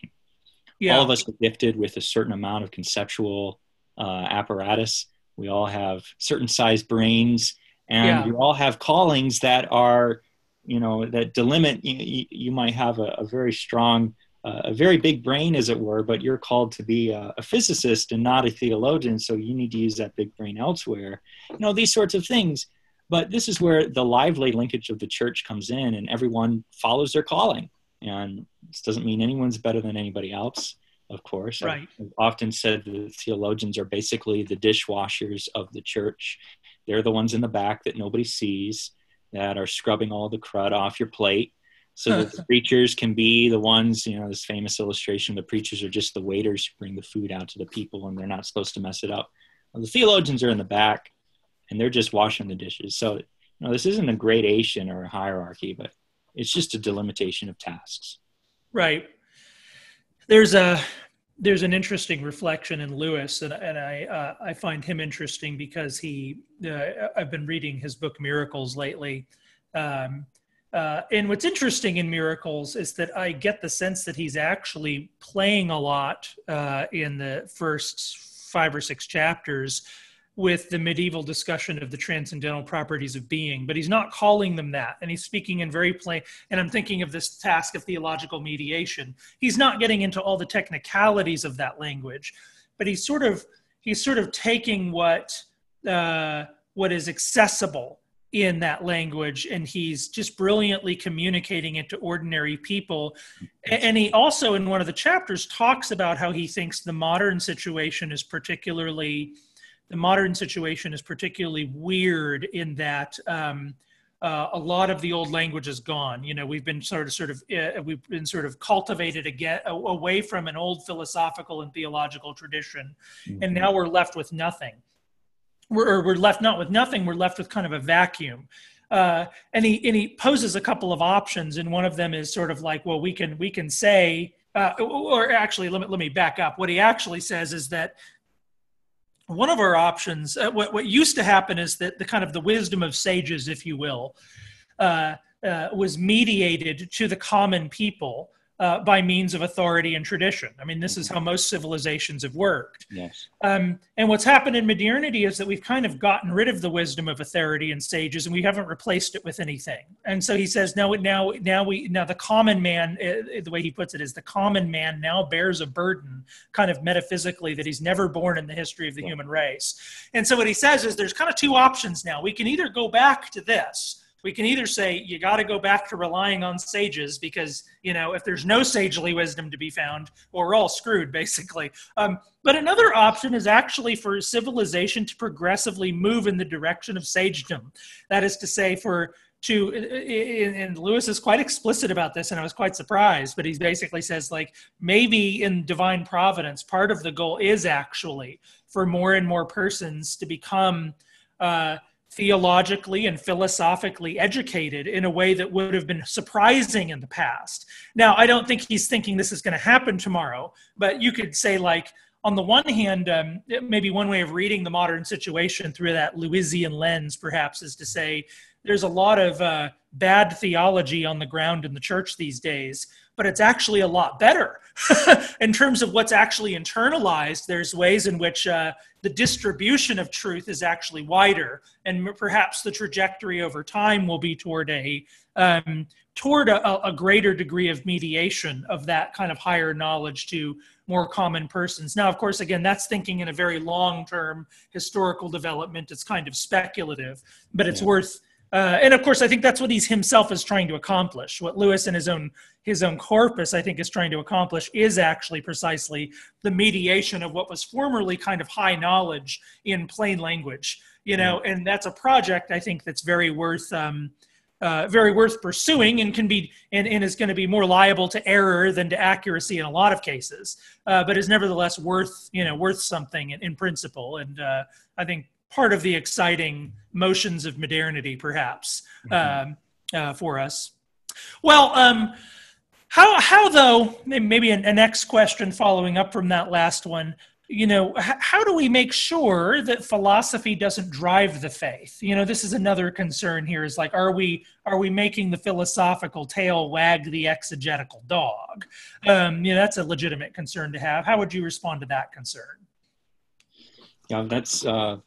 Yeah. All of us are gifted with a certain amount of conceptual uh, apparatus. We all have certain sized brains, and yeah. we all have callings that are, you know, that delimit. You, you might have a, a very strong, uh, a very big brain, as it were, but you're called to be a, a physicist and not a theologian, so you need to use that big brain elsewhere. You know, these sorts of things. But this is where the lively linkage of the church comes in, and everyone follows their calling. And this doesn't mean anyone's better than anybody else, of course.
Right.
I've often said the theologians are basically the dishwashers of the church. They're the ones in the back that nobody sees that are scrubbing all the crud off your plate so that the preachers can be the ones, you know, this famous illustration the preachers are just the waiters who bring the food out to the people and they're not supposed to mess it up. Well, the theologians are in the back and they're just washing the dishes. So, you know, this isn't a gradation or a hierarchy, but it's just a delimitation of tasks.
Right. There's a there's an interesting reflection in Lewis, and, and I uh, I find him interesting because he uh, I've been reading his book Miracles lately. Um, uh, and what's interesting in Miracles is that I get the sense that he's actually playing a lot uh, in the first five or six chapters with the medieval discussion of the transcendental properties of being, but he's not calling them that. And he's speaking in very plain, and I'm thinking of this task of theological mediation. He's not getting into all the technicalities of that language, but he's sort of he's sort of taking what uh, what is accessible in that language and he's just brilliantly communicating it to ordinary people and he also in one of the chapters talks about how he thinks the modern situation is particularly the modern situation is particularly weird in that um, uh, a lot of the old language is gone. You know, we've been sort of, sort of, uh, we've been sort of cultivated again away from an old philosophical and theological tradition, mm-hmm. and now we're left with nothing. We're, we're left not with nothing. We're left with kind of a vacuum. Uh, and he and he poses a couple of options, and one of them is sort of like, well, we can we can say, uh, or actually, let me let me back up. What he actually says is that one of our options, uh, what, what used to happen is that the kind of the wisdom of sages, if you will, uh, uh, was mediated to the common people uh, by means of authority and tradition. I mean, this is how most civilizations have worked.
Yes.
Um, and what's happened in modernity is that we've kind of gotten rid of the wisdom of authority and sages, and we haven't replaced it with anything. And so he says, now, now, now we, now the common man, uh, the way he puts it is, the common man now bears a burden, kind of metaphysically, that he's never borne in the history of the yeah. human race. And so what he says is, there's kind of two options now. We can either go back to this we can either say you got to go back to relying on sages because you know if there's no sagely wisdom to be found well, we're all screwed basically. Um, but another option is actually for civilization to progressively move in the direction of sagedom. That is to say for to and lewis is quite explicit about this and i was quite surprised but he basically says like maybe in divine providence part of the goal is actually for more and more persons to become uh, theologically and philosophically educated in a way that would have been surprising in the past. Now, I don't think he's thinking this is going to happen tomorrow, but you could say, like, on the one hand, um, maybe one way of reading the modern situation through that Lewisian lens, perhaps, is to say there's a lot of uh, bad theology on the ground in the church these days, but it's actually a lot better in terms of what's actually internalized. There's ways in which uh, the distribution of truth is actually wider, and perhaps the trajectory over time will be toward a um, toward a, a, greater degree of mediation of that kind of higher knowledge to more common persons. Now, of course, again, that's thinking in a very long term historical development. It's kind of speculative, but it's yeah. worth uh, and of course, I think that's what he's himself is trying to accomplish. What Lewis and his own his own corpus, I think, is trying to accomplish is actually precisely the mediation of what was formerly kind of high knowledge in plain language. You know, mm-hmm. and that's a project I think that's very worth um, uh, very worth pursuing and can be and, and is going to be more liable to error than to accuracy in a lot of cases, uh, but is nevertheless worth you know worth something in, in principle. And uh, I think part of the exciting motions of modernity, perhaps, mm-hmm. um, uh, for us. Well, um, how, how though, maybe a, a next question following up from that last one, you know, h- how do we make sure that philosophy doesn't drive the faith? You know, this is another concern here is like, are we, are we making the philosophical tail wag the exegetical dog? Um, you know, that's a legitimate concern to have. How would you respond to that concern?
Yeah, that's uh,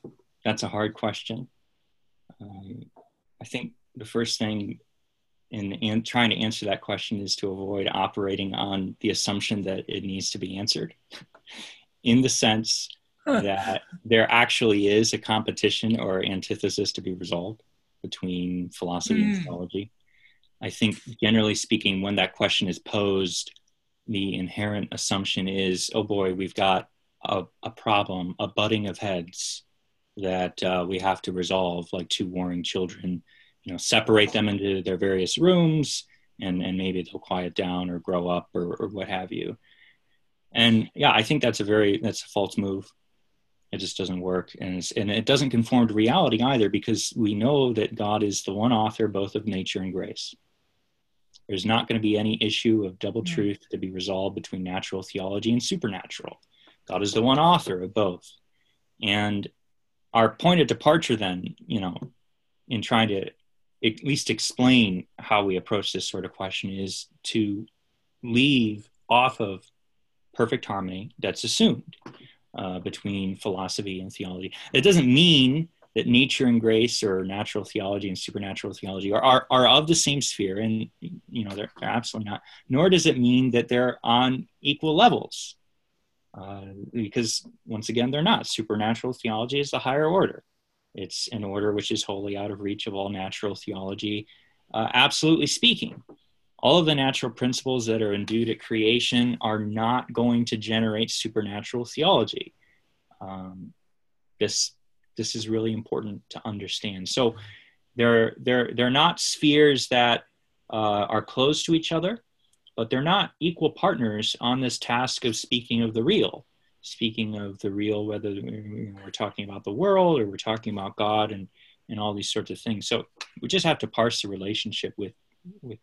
that's a hard question. Um, I think the first thing in, in trying to answer that question is to avoid operating on the assumption that it needs to be answered, in the sense that there actually is a competition or antithesis to be resolved between philosophy mm. and theology. I think, generally speaking, when that question is posed, the inherent assumption is, oh boy, we've got a, a problem, a butting of heads that uh, we have to resolve, like two warring children. You know, separate them into their various rooms, and and maybe they'll quiet down or grow up or, or what have you. And yeah, I think that's a very that's a false move. It just doesn't work, and and it doesn't conform to reality either, because we know that God is the one author both of nature and grace. There's not going to be any issue of double mm-hmm. truth to be resolved between natural theology and supernatural. God is the one author of both. And our point of departure then you know in trying to at least explain how we approach this sort of question is to leave off of perfect harmony that's assumed uh, between philosophy and theology. It doesn't mean that nature and grace or natural theology and supernatural theology are, are, are of the same sphere and you know they're, they're absolutely not nor does it mean that they're on equal levels uh, because once again they're not. Supernatural theology is the higher order. It's an order which is wholly out of reach of all natural theology. Uh, absolutely speaking all of the natural principles that are endued at creation are not going to generate supernatural theology. Um, this this is really important to understand. So they're they're they're not spheres that uh, are close to each other, but they're not equal partners on this task of speaking of the real. Speaking of the real, whether we're talking about the world or we're talking about God and and all these sorts of things. So we just have to parse the relationship with with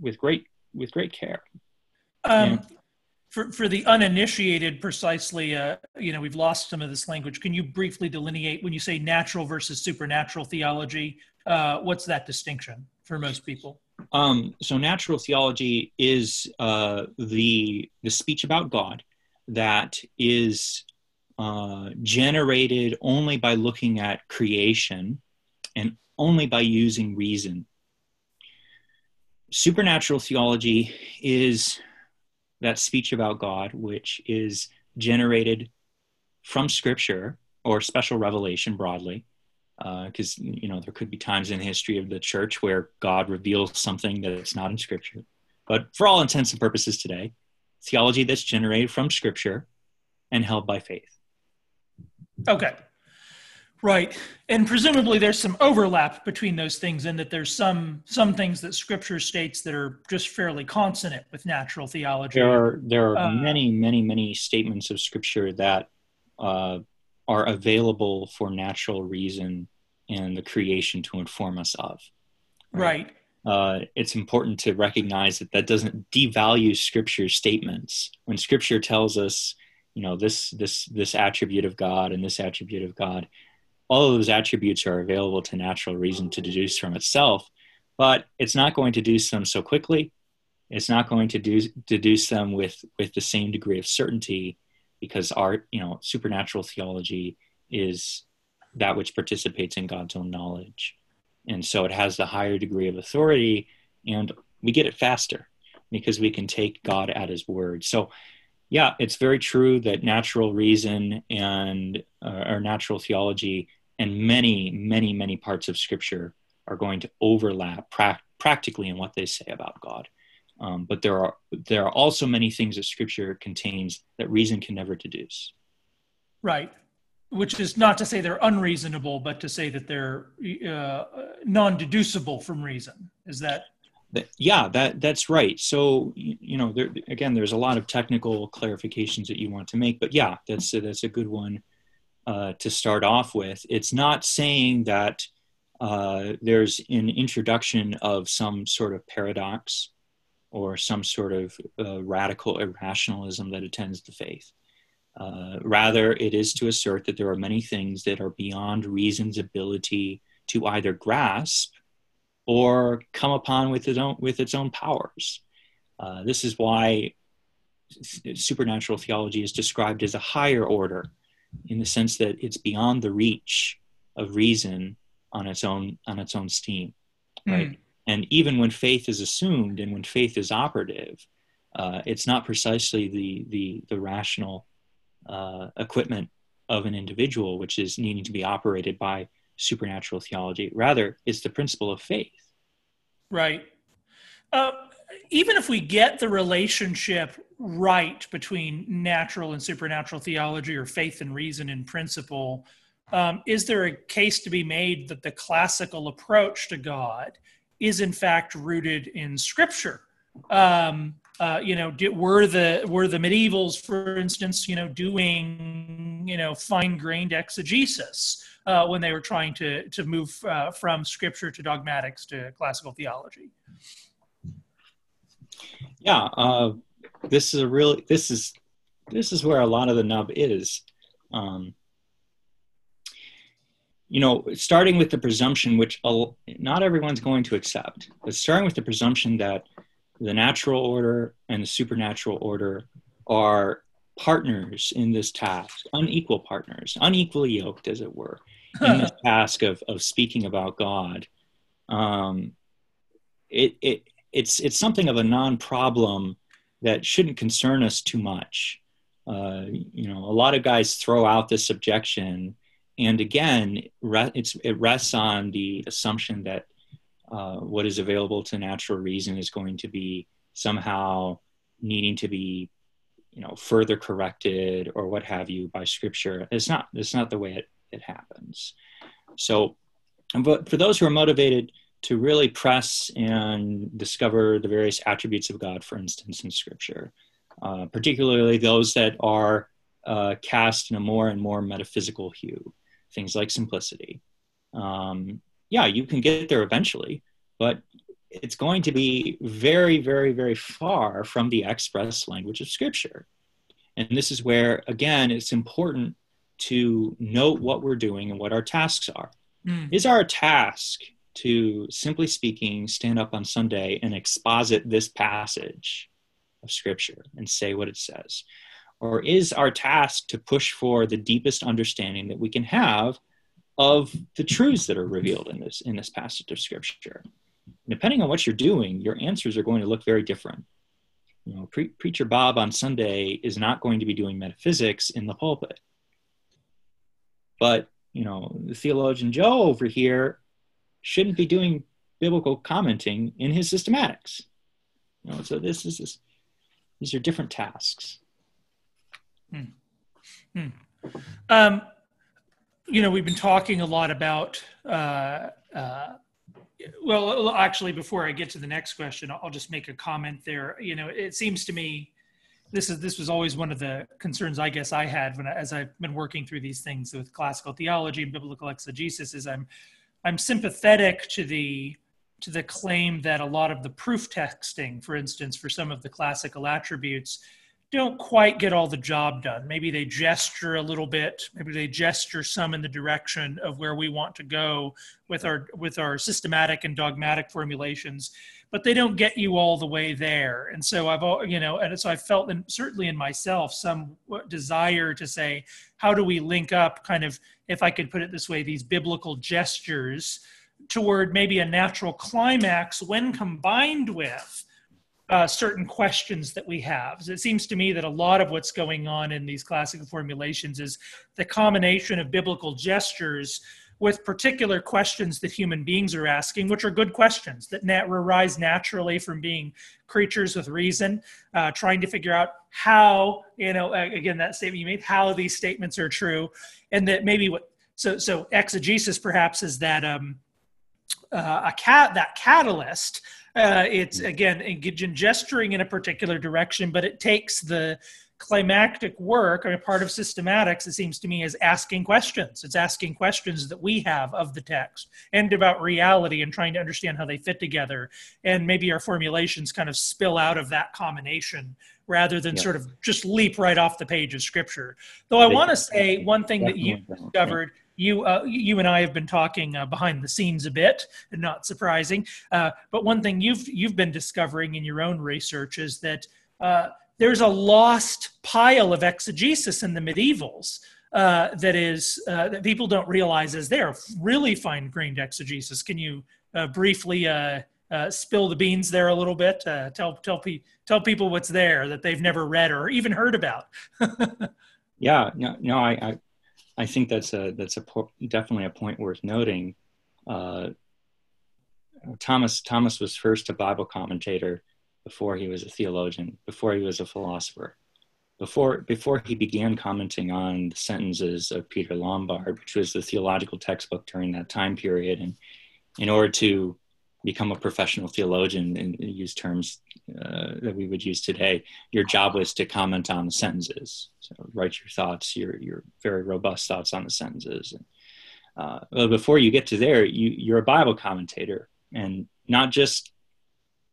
with great with great care.
Um, for, for the uninitiated precisely uh, you know we've lost some of this language can you briefly delineate when you say natural versus supernatural theology uh, what's that distinction for most people
um, so natural theology is uh, the the speech about god that is uh, generated only by looking at creation and only by using reason. Supernatural theology is that speech about God, which is generated from Scripture or special revelation broadly, because uh, you know there could be times in the history of the church where God reveals something that is not in Scripture. But for all intents and purposes today, theology that's generated from Scripture and held by faith.
Okay. Right. And presumably there's some overlap between those things in that there's some some things that scripture states that are just fairly consonant with natural theology.
There are there are uh, many, many, many statements of scripture that uh, are available for natural reason and the creation to inform us of.
Right. right.
Uh, it's important to recognize that that doesn't devalue scripture statements. When scripture tells us, you know, this this this attribute of God and this attribute of God, all of those attributes are available to natural reason to deduce from itself, but it's not going to deduce them so quickly. It's not going to do, deduce them with, with the same degree of certainty because our, you know, supernatural theology is that which participates in God's own knowledge. And so it has the higher degree of authority and we get it faster because we can take God at his word. So yeah, it's very true that natural reason and uh, natural theology and many, many, many parts of Scripture are going to overlap pra- practically in what they say about God. Um, but there are there are also many things that Scripture contains that reason can never deduce.
Right, which is not to say they're unreasonable, but to say that they're uh, non-deducible from reason. Is that?
yeah, that that's right. So you know, there, again, there's a lot of technical clarifications that you want to make, but yeah, that's that's a good one uh, to start off with. It's not saying that uh, there's an introduction of some sort of paradox or some sort of uh, radical irrationalism that attends the faith. Uh, rather, it is to assert that there are many things that are beyond reason's ability to either grasp or come upon with its own, with its own powers. Uh, this is why supernatural theology is described as a higher order in the sense that it's beyond the reach of reason on its own on its own steam right mm. and even when faith is assumed and when faith is operative uh, it's not precisely the the the rational uh, equipment of an individual which is needing to be operated by supernatural theology. Rather it's the principle of faith.
Right. Uh, even if we get the relationship right between natural and supernatural theology or faith and reason in principle, um, is there a case to be made that the classical approach to God is in fact rooted in Scripture? Um, uh, you know, did, were the were the medievals, for instance, you know, doing you know fine-grained exegesis uh, when they were trying to to move uh, from Scripture to dogmatics to classical theology?
Yeah, uh, this is a really this is this is where a lot of the nub is. Um, you know, starting with the presumption, which not everyone's going to accept, but starting with the presumption that the natural order and the supernatural order are partners in this task, unequal partners, unequally yoked, as it were, in this task of, of speaking about God, um, it, it, it's, it's something of a non problem that shouldn't concern us too much. Uh, you know, a lot of guys throw out this objection, and again, it's, it rests on the assumption that uh, what is available to natural reason is going to be somehow needing to be you know further corrected or what have you by scripture. It's not it's not the way it, it happens. So but for those who are motivated to really press and discover the various attributes of god for instance in scripture uh, particularly those that are uh, cast in a more and more metaphysical hue things like simplicity um, yeah you can get there eventually but it's going to be very, very, very far from the express language of Scripture. And this is where, again, it's important to note what we're doing and what our tasks are. Mm. Is our task to, simply speaking, stand up on Sunday and exposit this passage of Scripture and say what it says? Or is our task to push for the deepest understanding that we can have of the truths that are revealed in this, in this passage of Scripture? depending on what you're doing, your answers are going to look very different. You know, Pre- Preacher Bob on Sunday is not going to be doing metaphysics in the pulpit. But, you know, the theologian Joe over here shouldn't be doing biblical commenting in his systematics. You know, so this is this, these are different tasks. Hmm.
Hmm. Um, you know, we've been talking a lot about uh, uh, well, actually, before I get to the next question, I'll just make a comment there. You know, it seems to me this is this was always one of the concerns I guess I had when as I've been working through these things with classical theology and biblical exegesis is I'm I'm sympathetic to the to the claim that a lot of the proof texting, for instance, for some of the classical attributes, don't quite get all the job done. Maybe they gesture a little bit, maybe they gesture some in the direction of where we want to go with our with our systematic and dogmatic formulations, but they don't get you all the way there. And so I've you know, and so I felt in, certainly in myself some desire to say, how do we link up kind of if I could put it this way, these biblical gestures toward maybe a natural climax when combined with uh, certain questions that we have. So it seems to me that a lot of what's going on in these classical formulations is the combination of biblical gestures with particular questions that human beings are asking, which are good questions that nat- arise naturally from being creatures with reason, uh, trying to figure out how, you know, again, that statement you made, how these statements are true, and that maybe what, so, so exegesis perhaps is that, um, uh, a cat, that catalyst uh, it's again gesturing in a particular direction, but it takes the climactic work. I mean, part of systematics, it seems to me, is asking questions. It's asking questions that we have of the text and about reality and trying to understand how they fit together. And maybe our formulations kind of spill out of that combination rather than yeah. sort of just leap right off the page of scripture. Though I want to say one thing that you discovered you uh, you and I have been talking uh, behind the scenes a bit, not surprising. Uh, but one thing you've you've been discovering in your own research is that uh, there's a lost pile of exegesis in the medievals uh, that is uh, that people don't realize is there. Really fine-grained exegesis. Can you briefly spill the beans there a little bit? tell tell pe- tell people what's there that they've never read or even heard about.
yeah, no, no, I, I I think that's a that's a po- definitely a point worth noting. Uh, Thomas Thomas was first a Bible commentator before he was a theologian, before he was a philosopher, before before he began commenting on the sentences of Peter Lombard, which was the theological textbook during that time period, and in order to become a professional theologian and use terms uh, that we would use today, your job was to comment on the sentences. So write your thoughts, your your very robust thoughts on the sentences. And, uh, well, before you get to there, you, you're a Bible commentator, and not just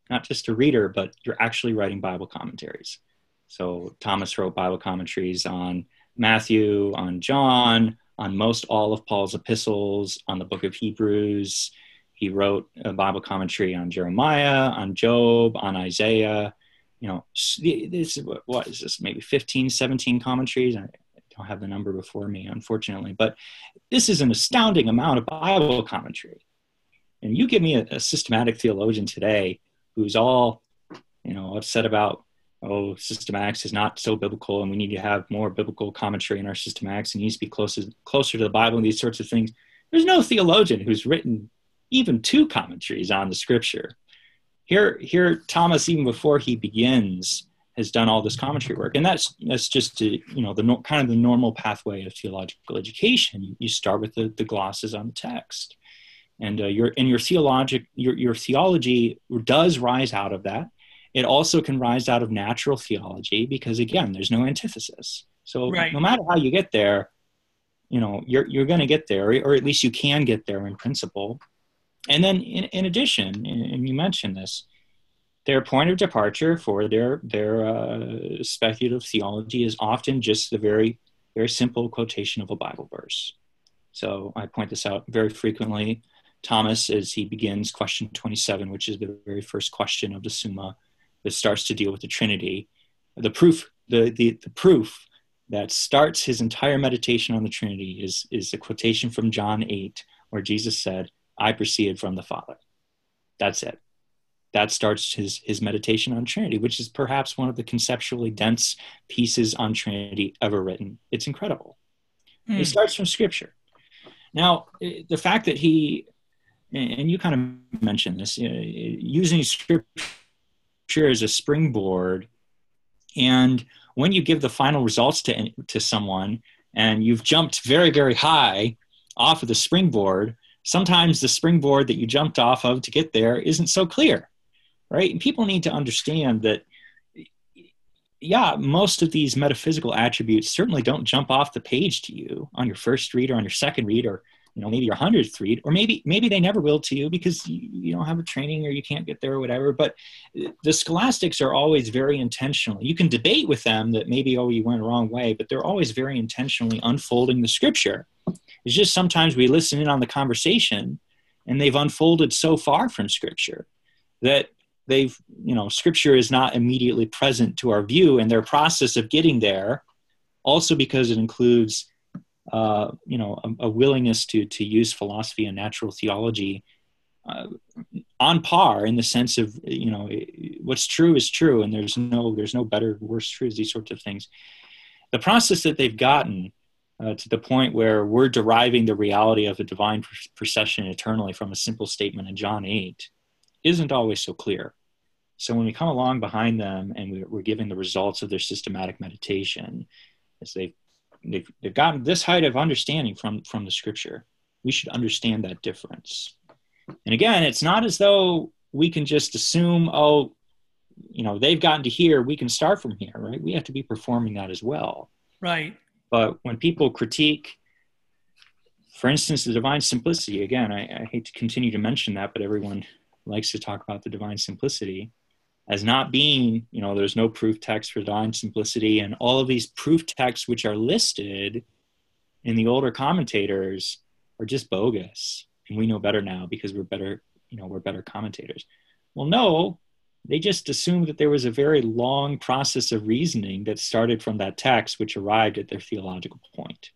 not just a reader, but you're actually writing Bible commentaries. So Thomas wrote Bible commentaries on Matthew, on John, on most all of Paul's epistles, on the book of Hebrews. He wrote a Bible commentary on Jeremiah, on Job, on Isaiah. you know, this what is this? Maybe 15, 17 commentaries. I don't have the number before me, unfortunately, but this is an astounding amount of Bible commentary. And you give me a, a systematic theologian today who's all, you know, upset about oh, systematics is not so biblical and we need to have more biblical commentary in our systematics and needs to be closer, closer to the Bible and these sorts of things. There's no theologian who's written even two commentaries on the scripture. Here, here, Thomas, even before he begins, has done all this commentary work, and that's that's just you know the kind of the normal pathway of theological education. You start with the, the glosses on the text, and uh, your and your theologic your your theology does rise out of that it also can rise out of natural theology because again, there's no antithesis. So right. no matter how you get there, you know, you're you're going to get there, or at least you can get there in principle. And then, in, in addition, and you mentioned this, their point of departure for their their uh, speculative theology is often just the very very simple quotation of a Bible verse. So I point this out very frequently. Thomas, as he begins question 27, which is the very first question of the Summa, that starts to deal with the Trinity. The proof, the, the, the proof that starts his entire meditation on the Trinity is, is a quotation from John 8, where Jesus said, I proceeded from the Father. That's it. That starts his, his meditation on Trinity, which is perhaps one of the conceptually dense pieces on Trinity ever written. It's incredible. Hmm. It starts from Scripture. Now, the fact that he, and you kind of mentioned this, using Scripture as a springboard. And when you give the final results to, to someone and you've jumped very, very high off of the springboard, sometimes the springboard that you jumped off of to get there isn't so clear, right? And people need to understand that, yeah, most of these metaphysical attributes certainly don't jump off the page to you on your first read or on your second read or you know maybe your hundredth read or maybe maybe they never will to you because you, you don't have a training or you can't get there or whatever but the scholastics are always very intentional you can debate with them that maybe oh you went a wrong way but they're always very intentionally unfolding the scripture it's just sometimes we listen in on the conversation and they've unfolded so far from scripture that they've you know scripture is not immediately present to our view and their process of getting there also because it includes uh, you know, a, a, willingness to to use philosophy and natural theology uh, on par in the sense of you know what's true is true, and there's no there's no better worse truths. These sorts of things. The process that they've gotten uh, to the point where we're deriving the reality of a divine procession eternally from a simple statement in John eight isn't always so clear. So when we come along behind them and we're giving the results of their systematic meditation, as they've they've, they've gotten this height of understanding from from the scripture we should understand that difference. And again it's not as though we can just assume oh you know they've gotten to here we can start from here right? We have to be performing that as well.
Right
but when people critique for instance the divine simplicity again I, I hate to continue to mention that but everyone likes to talk about the divine simplicity as not being, you know, there's no proof text for divine simplicity, and all of these proof texts which are listed in the older commentators are just bogus. And we know better now because we're better, you know, we're better commentators. Well, no, they just assumed that there was a very long process of reasoning that started from that text, which arrived at their theological point.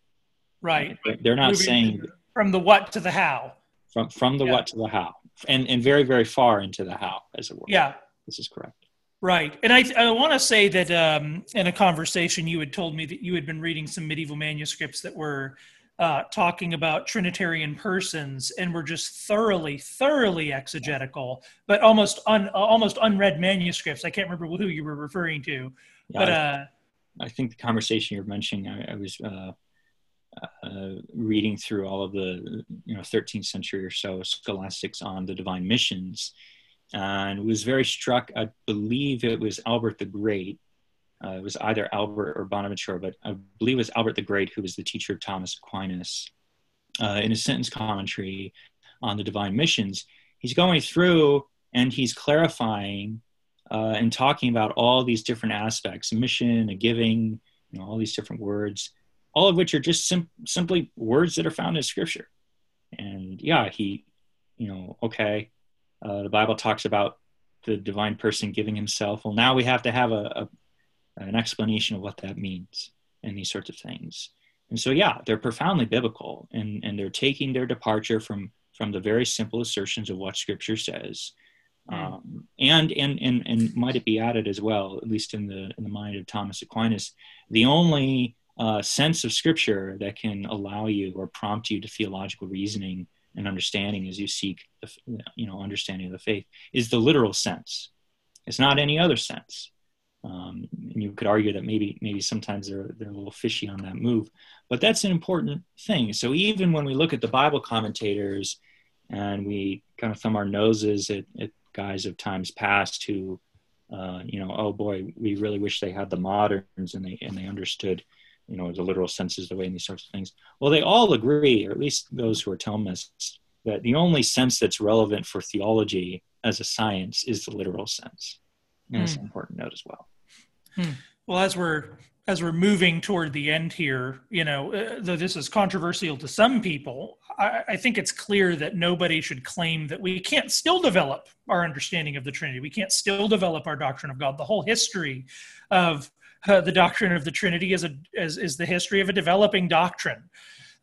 Right.
They're not Moving saying
from the what to the how.
From from the yeah. what to the how, and and very very far into the how, as it were.
Yeah,
this is correct.
Right. And I, I want to say that um, in a conversation, you had told me that you had been reading some medieval manuscripts that were uh, talking about Trinitarian persons and were just thoroughly, thoroughly exegetical, but almost un, almost unread manuscripts. I can't remember who you were referring to. Yeah, but uh,
I, think the conversation you're mentioning, I, I was uh, uh, reading through all of the you know 13th century or so scholastics on the divine missions and was very struck. I believe it was Albert the Great. Uh, it was either Albert or Bonaventure, but I believe it was Albert the Great who was the teacher of Thomas Aquinas. Uh, in his sentence commentary on the divine missions, he's going through and he's clarifying uh, and talking about all these different aspects a mission, a giving, you know, all these different words, all of which are just sim- simply words that are found in scripture. And yeah, he, you know, okay, uh, the Bible talks about the divine person giving himself. Well, now we have to have a, a an explanation of what that means and these sorts of things. And so, yeah, they're profoundly biblical, and and they're taking their departure from from the very simple assertions of what Scripture says, mm. um, and and and and might it be added as well, at least in the in the mind of Thomas Aquinas, the only uh, sense of Scripture that can allow you or prompt you to theological reasoning and understanding as you seek the you know understanding of the faith is the literal sense. It's not any other sense. Um, and you could argue that maybe maybe sometimes they're they're a little fishy on that move, but that's an important thing. So even when we look at the Bible commentators and we kind of thumb our noses at, at guys of times past who, uh, you know, oh boy, we really wish they had the moderns and they and they understood, you know, the literal senses the way and these sorts of things. Well, they all agree, or at least those who are Thomists, that the only sense that's relevant for theology as a science is the literal sense. And mm. that's an hmm. important note as well.
Hmm. Well, as we're as we're moving toward the end here, you know, uh, though this is controversial to some people, I, I, think it's clear that nobody should claim that we can't still develop our understanding of the Trinity. We can't still develop our doctrine of God. The whole history of uh, the doctrine of the Trinity is a is, is the history of a developing doctrine.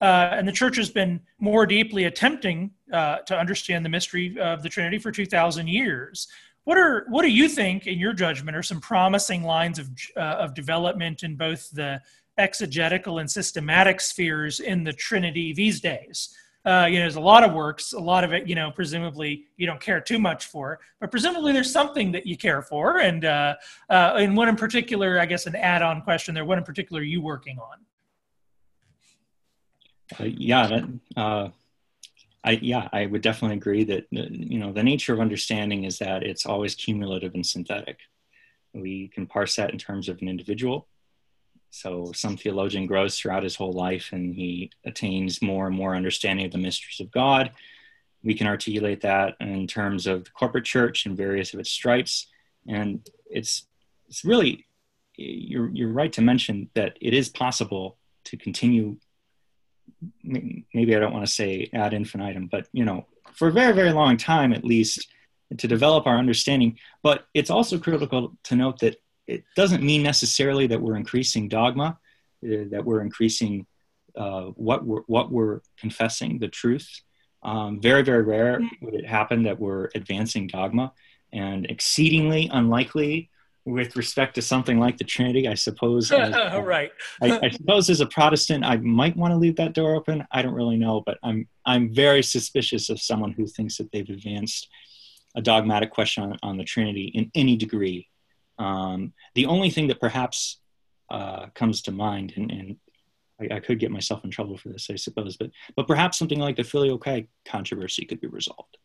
Uh, and the church has been more deeply attempting uh, to understand the mystery of the Trinity for 2,000 years. What are what do you think, in your judgment, are some promising lines of uh, of development in both the exegetical and systematic spheres in the Trinity these days? Uh, you know, there's a lot of works, a lot of it, you know, presumably you don't care too much for, but presumably there's something that you care for. And uh, uh, and one in particular, I guess, an add-on question there. What in particular are you working on?
Uh, yeah, that, uh, I yeah, I would definitely agree that uh, you know the nature of understanding is that it's always cumulative and synthetic. We can parse that in terms of an individual. So some theologian grows throughout his whole life and he attains more and more understanding of the mysteries of God. We can articulate that in terms of the corporate church and various of its stripes. And it's it's really you're you're right to mention that it is possible to continue maybe I don't want to say ad infinitum, but you know, for a very, very long time at least, to develop our understanding. But it's also critical to note that it doesn't mean necessarily that we're increasing dogma, uh, that we're increasing uh, what we're what we're confessing, the truth. Um, very, very rare would it happen that we're advancing dogma, and exceedingly unlikely with respect to something like the Trinity, I suppose.
As, right.
I, I, suppose as a Protestant, I might want to leave that door open. I don't really know, but I'm I'm very suspicious of someone who thinks that they've advanced a dogmatic question on, on the Trinity in any degree. Um, the only thing that perhaps uh, comes to mind, and, and I, I, could get myself in trouble for this, I suppose, but but perhaps something like the filioque controversy could be resolved.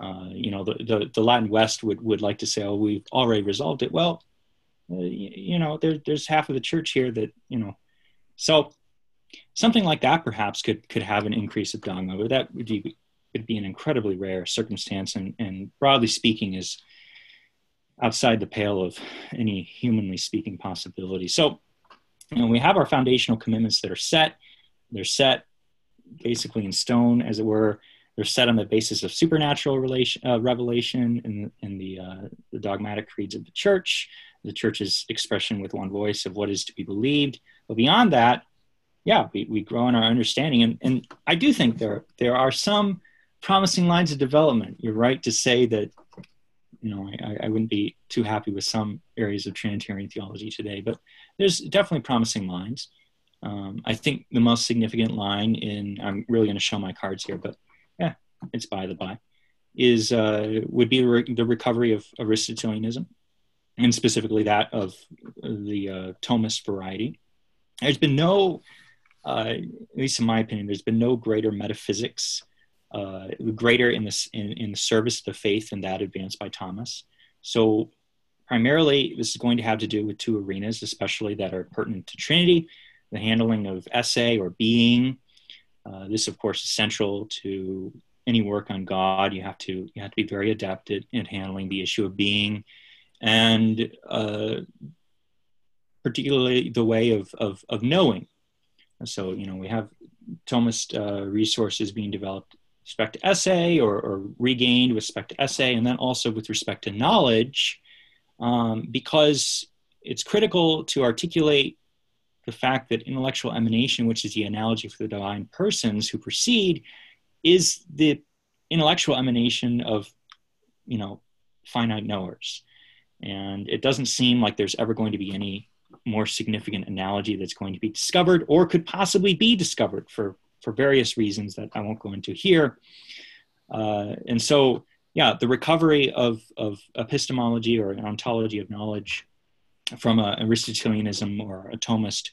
Uh, you know, the, the, the, Latin West would, would like to say, oh, we've already resolved it. Well, uh, you, know, there, there's half of the church here that, you know, so something like that perhaps could, could have an increase of dogma, but that would be, would be an incredibly rare circumstance and, and broadly speaking is outside the pale of any humanly speaking possibility. So, you know, we have our foundational commitments that are set. They're set basically in stone, as it were they're set on the basis of supernatural relation, uh, revelation in, in the, uh, the dogmatic creeds of the church, the church's expression with one voice of what is to be believed. But beyond that, yeah, we, we grow in our understanding. And, and I do think there, there are some promising lines of development. You're right to say that, you know, I, I wouldn't be too happy with some areas of Trinitarian theology today, but there's definitely promising lines. Um, I think the most significant line in, I'm really going to show my cards here, but it's by the by, is uh, would be re- the recovery of Aristotelianism, and specifically that of the uh, Thomist variety. There's been no, uh, at least in my opinion, there's been no greater metaphysics, uh, greater in this in, in the service of the faith than that advanced by Thomas. So primarily, this is going to have to do with two arenas, especially that are pertinent to Trinity: the handling of esse or being, uh, this, of course, is central to any work on God. You have to you have to be very adept at, at handling the issue of being, and uh, particularly the way of, of, of knowing. So you know we have Thomist uh, resources being developed with respect to esse or, or, regained with respect to esse, and then also with respect to knowledge, um, because it's critical to articulate the fact that intellectual emanation, which is the analogy for the divine persons who proceed, is the intellectual emanation of, you know, finite knowers. And it doesn't seem like there's ever going to be any more significant analogy that's going to be discovered or could possibly be discovered for, for various reasons that I won't go into here. Uh, and so, yeah, the recovery of, of epistemology or an ontology of knowledge from a Aristotelianism or a Thomist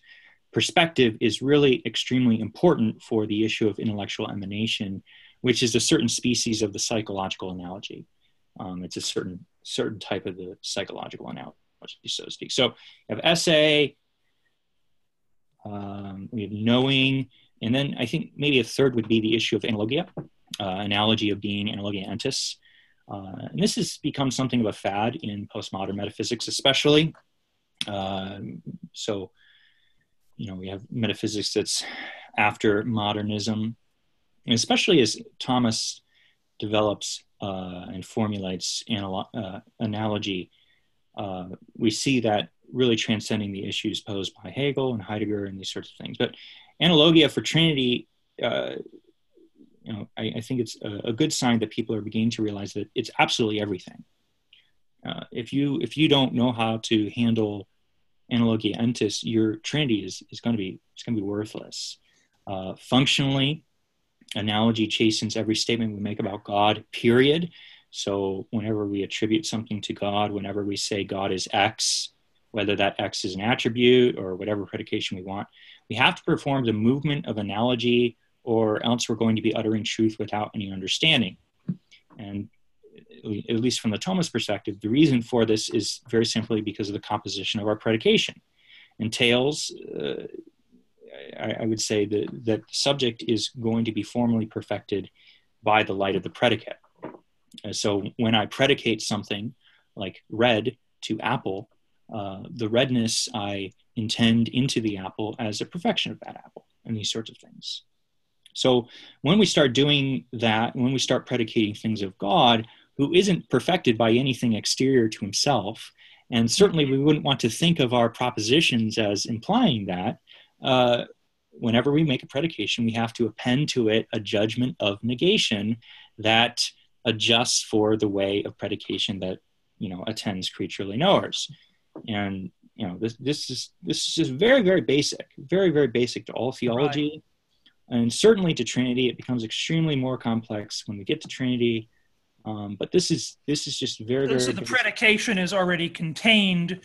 perspective is really extremely important for the issue of intellectual emanation, which is a certain species of the psychological analogy. Um, it's a certain certain type of the psychological analogy, so to speak. So you have esse, um, we have knowing, and then I think maybe a third would be the issue of analogia, uh, analogy of being, analogia entis. Uh, and this has become something of a fad in postmodern metaphysics, especially. Uh, so, you know, we have metaphysics that's after modernism, and especially as Thomas develops uh, and formulates analo- uh, analogy, uh, we see that really transcending the issues posed by Hegel and Heidegger and these sorts of things. But analogia for Trinity, uh, you know, I, I think it's a, a, good sign that people are beginning to realize that it's absolutely everything. Uh, if you if you don't know how to handle analogia entis, your Trinity is, is going to be it's going to be worthless. Uh, functionally, analogy chastens every statement we make about God, period. So whenever we attribute something to God, whenever we say God is X, whether that X is an attribute or whatever predication we want, we have to perform the movement of analogy or else we're going to be uttering truth without any understanding. And at least from the Thomas perspective, the reason for this is very simply because of the composition of our predication. Entails uh, I, I would say that that subject is going to be formally perfected by the light of the predicate. Uh, so when I predicate something like red to apple, uh, the redness I intend into the apple as a perfection of that apple, and these sorts of things. So when we start doing that, when we start predicating things of God, who isn't perfected by anything exterior to himself, and certainly we wouldn't want to think of our propositions as implying that, uh, whenever we make a predication, we have to append to it a judgment of negation that adjusts for the way of predication that you know attends creaturely knowers. And you know this this is this is just very very basic, very very basic to all theology, right. and certainly to Trinity. It becomes extremely more complex when we get to Trinity. Um, but this is this is just very very.
So the predication is already contained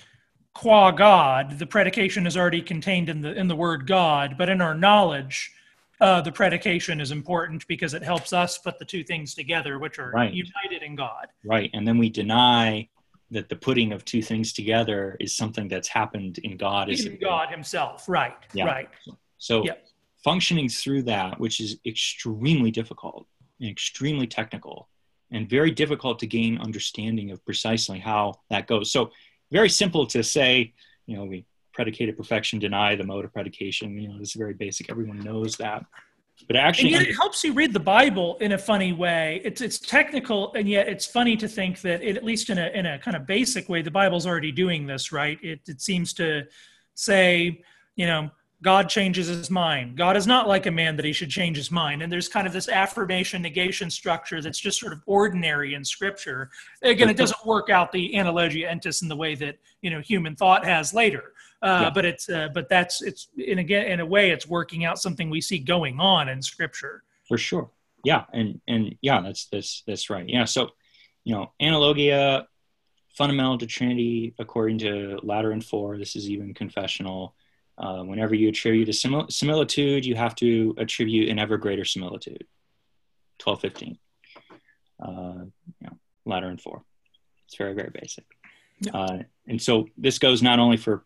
qua God, the predication is already contained in the in the word God, but in our knowledge, uh, the predication is important because it helps us put the two things together, which are right. united in God.
Right, and then we deny that the putting of two things together is something that's happened in God.
In God Himself, right? Yeah. Right.
So, functioning through that, which is extremely difficult and extremely technical, and very difficult to gain understanding of precisely how that goes. So very simple to say, you know, we predicated perfection, deny the mode of predication. You know, it's very basic. Everyone knows that. But actually,
it helps you read the Bible in a funny way. It's it's technical, and yet it's funny to think that it, at least in a in a kind of basic way, the Bible's already doing this, right? It it seems to say, you know, God changes his mind. God is not like a man that he should change his mind. And there's kind of this affirmation negation structure that's just sort of ordinary in scripture. Again, it doesn't work out the analogia entis in the way that, you know, human thought has later. Uh, yeah. But it's, uh, but that's, it's, in again, in a way, it's working out something we see going on in scripture.
For sure. Yeah. And, and yeah, that's, that's, that's right. Yeah. So, you know, analogia, fundamental to Trinity, according to Lateran 4, this is even confessional uh, whenever you attribute a simil- similitude, you have to attribute an ever greater similitude. 1215. Uh, you know, Lateran 4. It's very, very basic. Uh, and so this goes not only for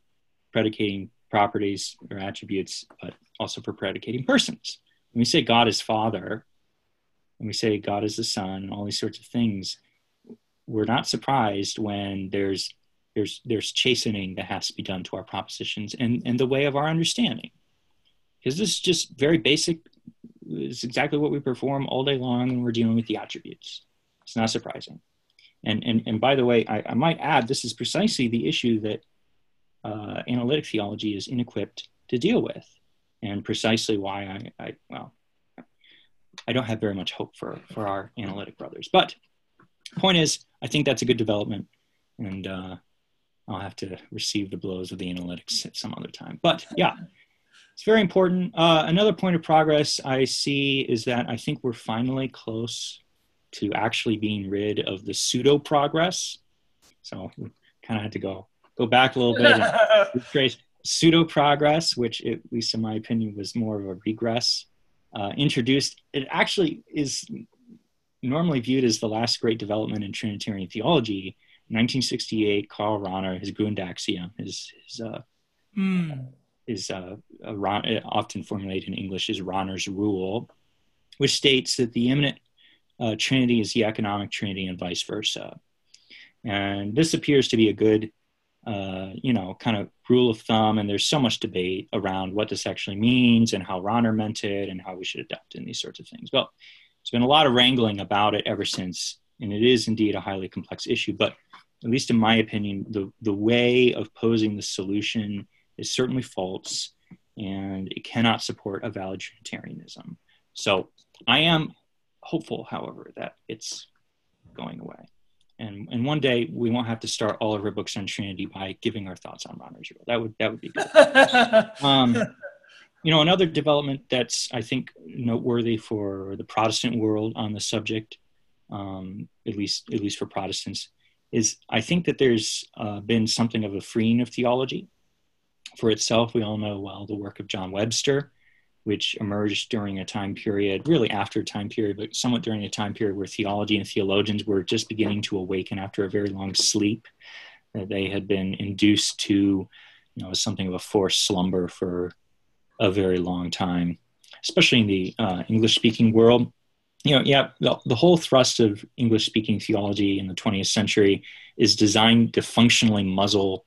predicating properties or attributes, but also for predicating persons. When we say God is Father, when we say God is the Son, and all these sorts of things, we're not surprised when there's there's there's chastening that has to be done to our propositions and and the way of our understanding because this is just very basic It's exactly what we perform all day long when we're dealing with the attributes. It's not surprising. And, and, and by the way, I, I might add this is precisely the issue that uh, analytic theology is inequipped to deal with, and precisely why I, I well, I don't have very much hope for for our analytic brothers. But point is, I think that's a good development, and uh, I'll have to receive the blows of the analytics at some other time. But yeah, it's very important. Uh, another point of progress I see is that I think we're finally close to actually being rid of the pseudo progress. So kind of had to go go back a little bit and trace pseudo progress, which at least in my opinion was more of a regress. Uh, introduced it actually is normally viewed as the last great development in Trinitarian theology. 1968, Karl Rahner, his Grundaxiom, his his uh, mm. is uh, often formulated in English as Rahner's rule, which states that the immanent uh, Trinity is the economic Trinity and vice versa. And this appears to be a good, uh, you know, kind of rule of thumb. And there's so much debate around what this actually means and how Rahner meant it and how we should adopt it and these sorts of things. Well, there's been a lot of wrangling about it ever since, and it is indeed a highly complex issue. But at least in my opinion, the, the way of posing the solution is certainly false and it cannot support a valid Trinitarianism. So I am hopeful, however, that it's going away. And, and one day we won't have to start all of our books on Trinity by giving our thoughts on Rahner's rule. That would that would be good. um, you know, another development that's I think noteworthy for the Protestant world on the subject, um, at least at least for Protestants, is I think that there's uh, been something of a freeing of theology for itself. We all know well the work of John Webster, which emerged during a time period, really after a time period, but somewhat during a time period where theology and theologians were just beginning to awaken after a very long sleep. That they had been induced to, you know, something of a forced slumber for a very long time, especially in the uh, English speaking world. You know, yeah, the, the whole thrust of English speaking theology in the 20th century is designed to functionally muzzle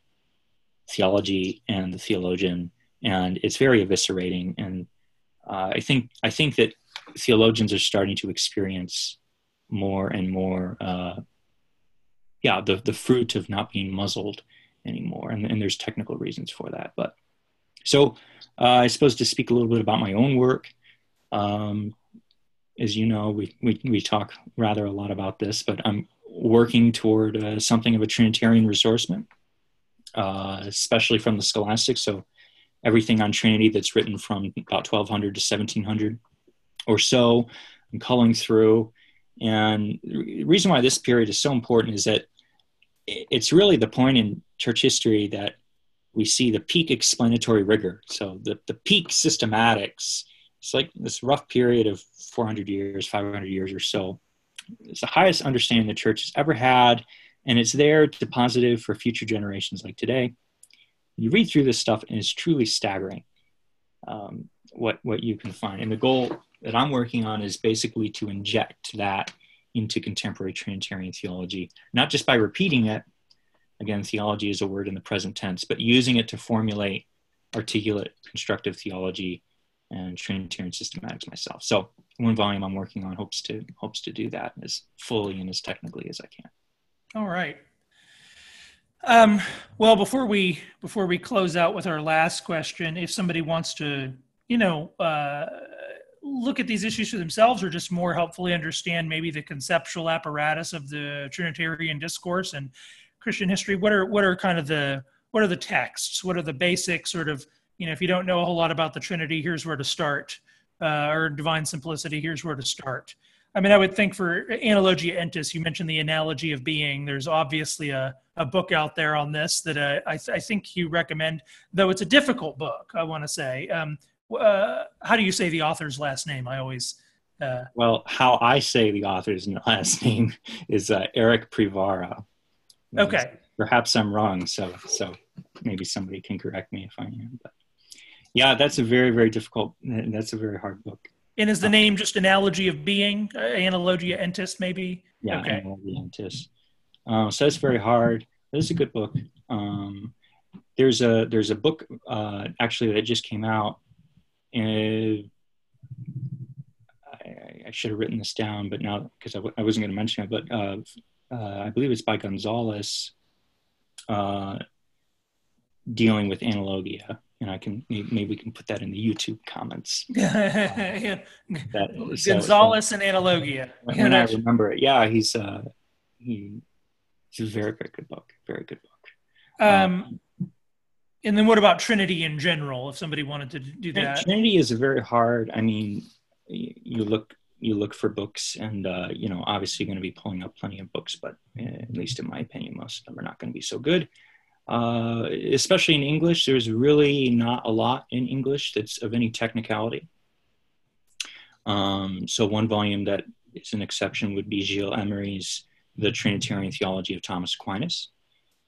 theology and the theologian. And it's very eviscerating and uh, I think I think that theologians are starting to experience more and more, uh, yeah, the the fruit of not being muzzled anymore, and, and there's technical reasons for that. But so uh, I suppose to speak a little bit about my own work. Um, as you know, we, we, we talk rather a lot about this, but I'm working toward uh, something of a Trinitarian ressourcement, uh, especially from the scholastics. So everything on Trinity that's written from about 1200 to 1700 or so. I'm culling through. And the reason why this period is so important is that it's really the point in church history that we see the peak explanatory rigor. So the, the peak systematics, it's like this rough period of 400 years, 500 years or so. It's the highest understanding the church has ever had, and it's there deposited for future generations like today you read through this stuff and it's truly staggering um, what what you can find. And the goal that I'm working on is basically to inject that into contemporary Trinitarian theology, not just by repeating it. Again, theology is a word in the present tense, but using it to formulate articulate constructive theology and Trinitarian systematics myself. So one volume I'm working on hopes to hopes to do that as fully and as technically as I can.
All right. Um, well, before we before we close out with our last question, if somebody wants to, you know, uh, look at these issues for themselves, or just more helpfully understand maybe the conceptual apparatus of the Trinitarian discourse and Christian history, what are what are kind of the what are the texts? What are the basic sort of you know, if you don't know a whole lot about the Trinity, here's where to start, uh, or divine simplicity, here's where to start. I mean, I would think for Analogia Entis, you mentioned the analogy of being. There's obviously a, a book out there on this that uh, I, th- I, think you recommend, though it's a difficult book, I want to say. Um, uh, how do you say the author's last name? I always.
Uh, well, how I say the author's last name is uh, Eric Przywara.
Okay.
Perhaps I'm wrong, so so maybe somebody can correct me if I am. But yeah, that's a very very difficult. That's a very hard book.
And is the name just analogy of being, uh, analogia entis, maybe?
Yeah, okay. analogia entis. Um, so it's very hard. It's a good book. Um, there's a there's a book uh, actually that just came out. And I should have written this down, but now because I w- I wasn't going to mention it, but uh, uh, I believe it's by Gonzalez, uh, dealing with analogia, and I can maybe we can put that in the YouTube comments.
yeah. that, Gonzalez so, and analogia.
When, when I remember it, yeah, he's uh, he, it's a very very good book, very good book.
Um, um, and then what about Trinity in general? If somebody wanted to do that,
Trinity is a very hard. I mean, you look you look for books and uh, you know obviously you're going to be pulling up plenty of books but uh, at least in my opinion most of them are not going to be so good uh, especially in english there's really not a lot in english that's of any technicality um, so one volume that is an exception would be gilles emery's the trinitarian theology of thomas aquinas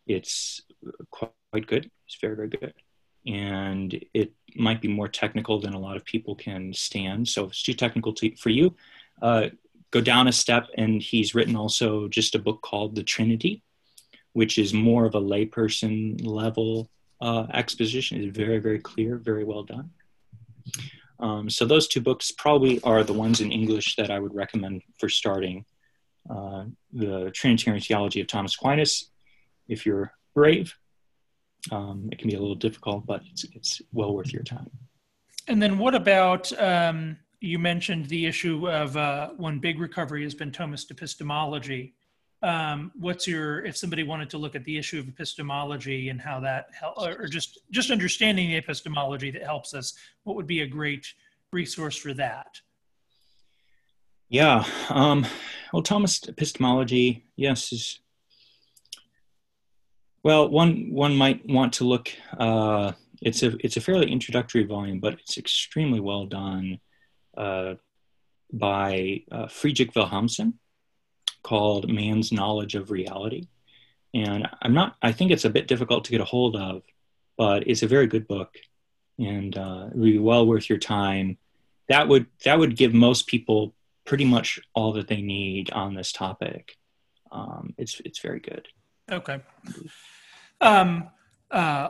it's quite good it's very very good and it might be more technical than a lot of people can stand. So if it's too technical to, for you, uh, go down a step. And he's written also just a book called The Trinity, which is more of a layperson level uh, exposition. is very, very clear, very well done. Um, so those two books probably are the ones in English that I would recommend for starting. Uh, the Trinitarian Theology of Thomas Aquinas, if you're brave, um, it can be a little difficult, but it's, it's well worth your time.
And then what about, um, you mentioned the issue of uh, one big recovery has been Thomas epistemology. Um, what's your, if somebody wanted to look at the issue of epistemology and how that, help, or just, just understanding the epistemology that helps us, what would be a great resource for that?
Yeah. Um, well, thomas epistemology, yes, is well, one one might want to look. Uh, it's a it's a fairly introductory volume, but it's extremely well done uh, by uh, Friedrich Wilhelmsen, called "Man's Knowledge of Reality." And I'm not. I think it's a bit difficult to get a hold of, but it's a very good book, and uh, it would be well worth your time. That would that would give most people pretty much all that they need on this topic. Um, it's it's very good.
Okay. Um, uh,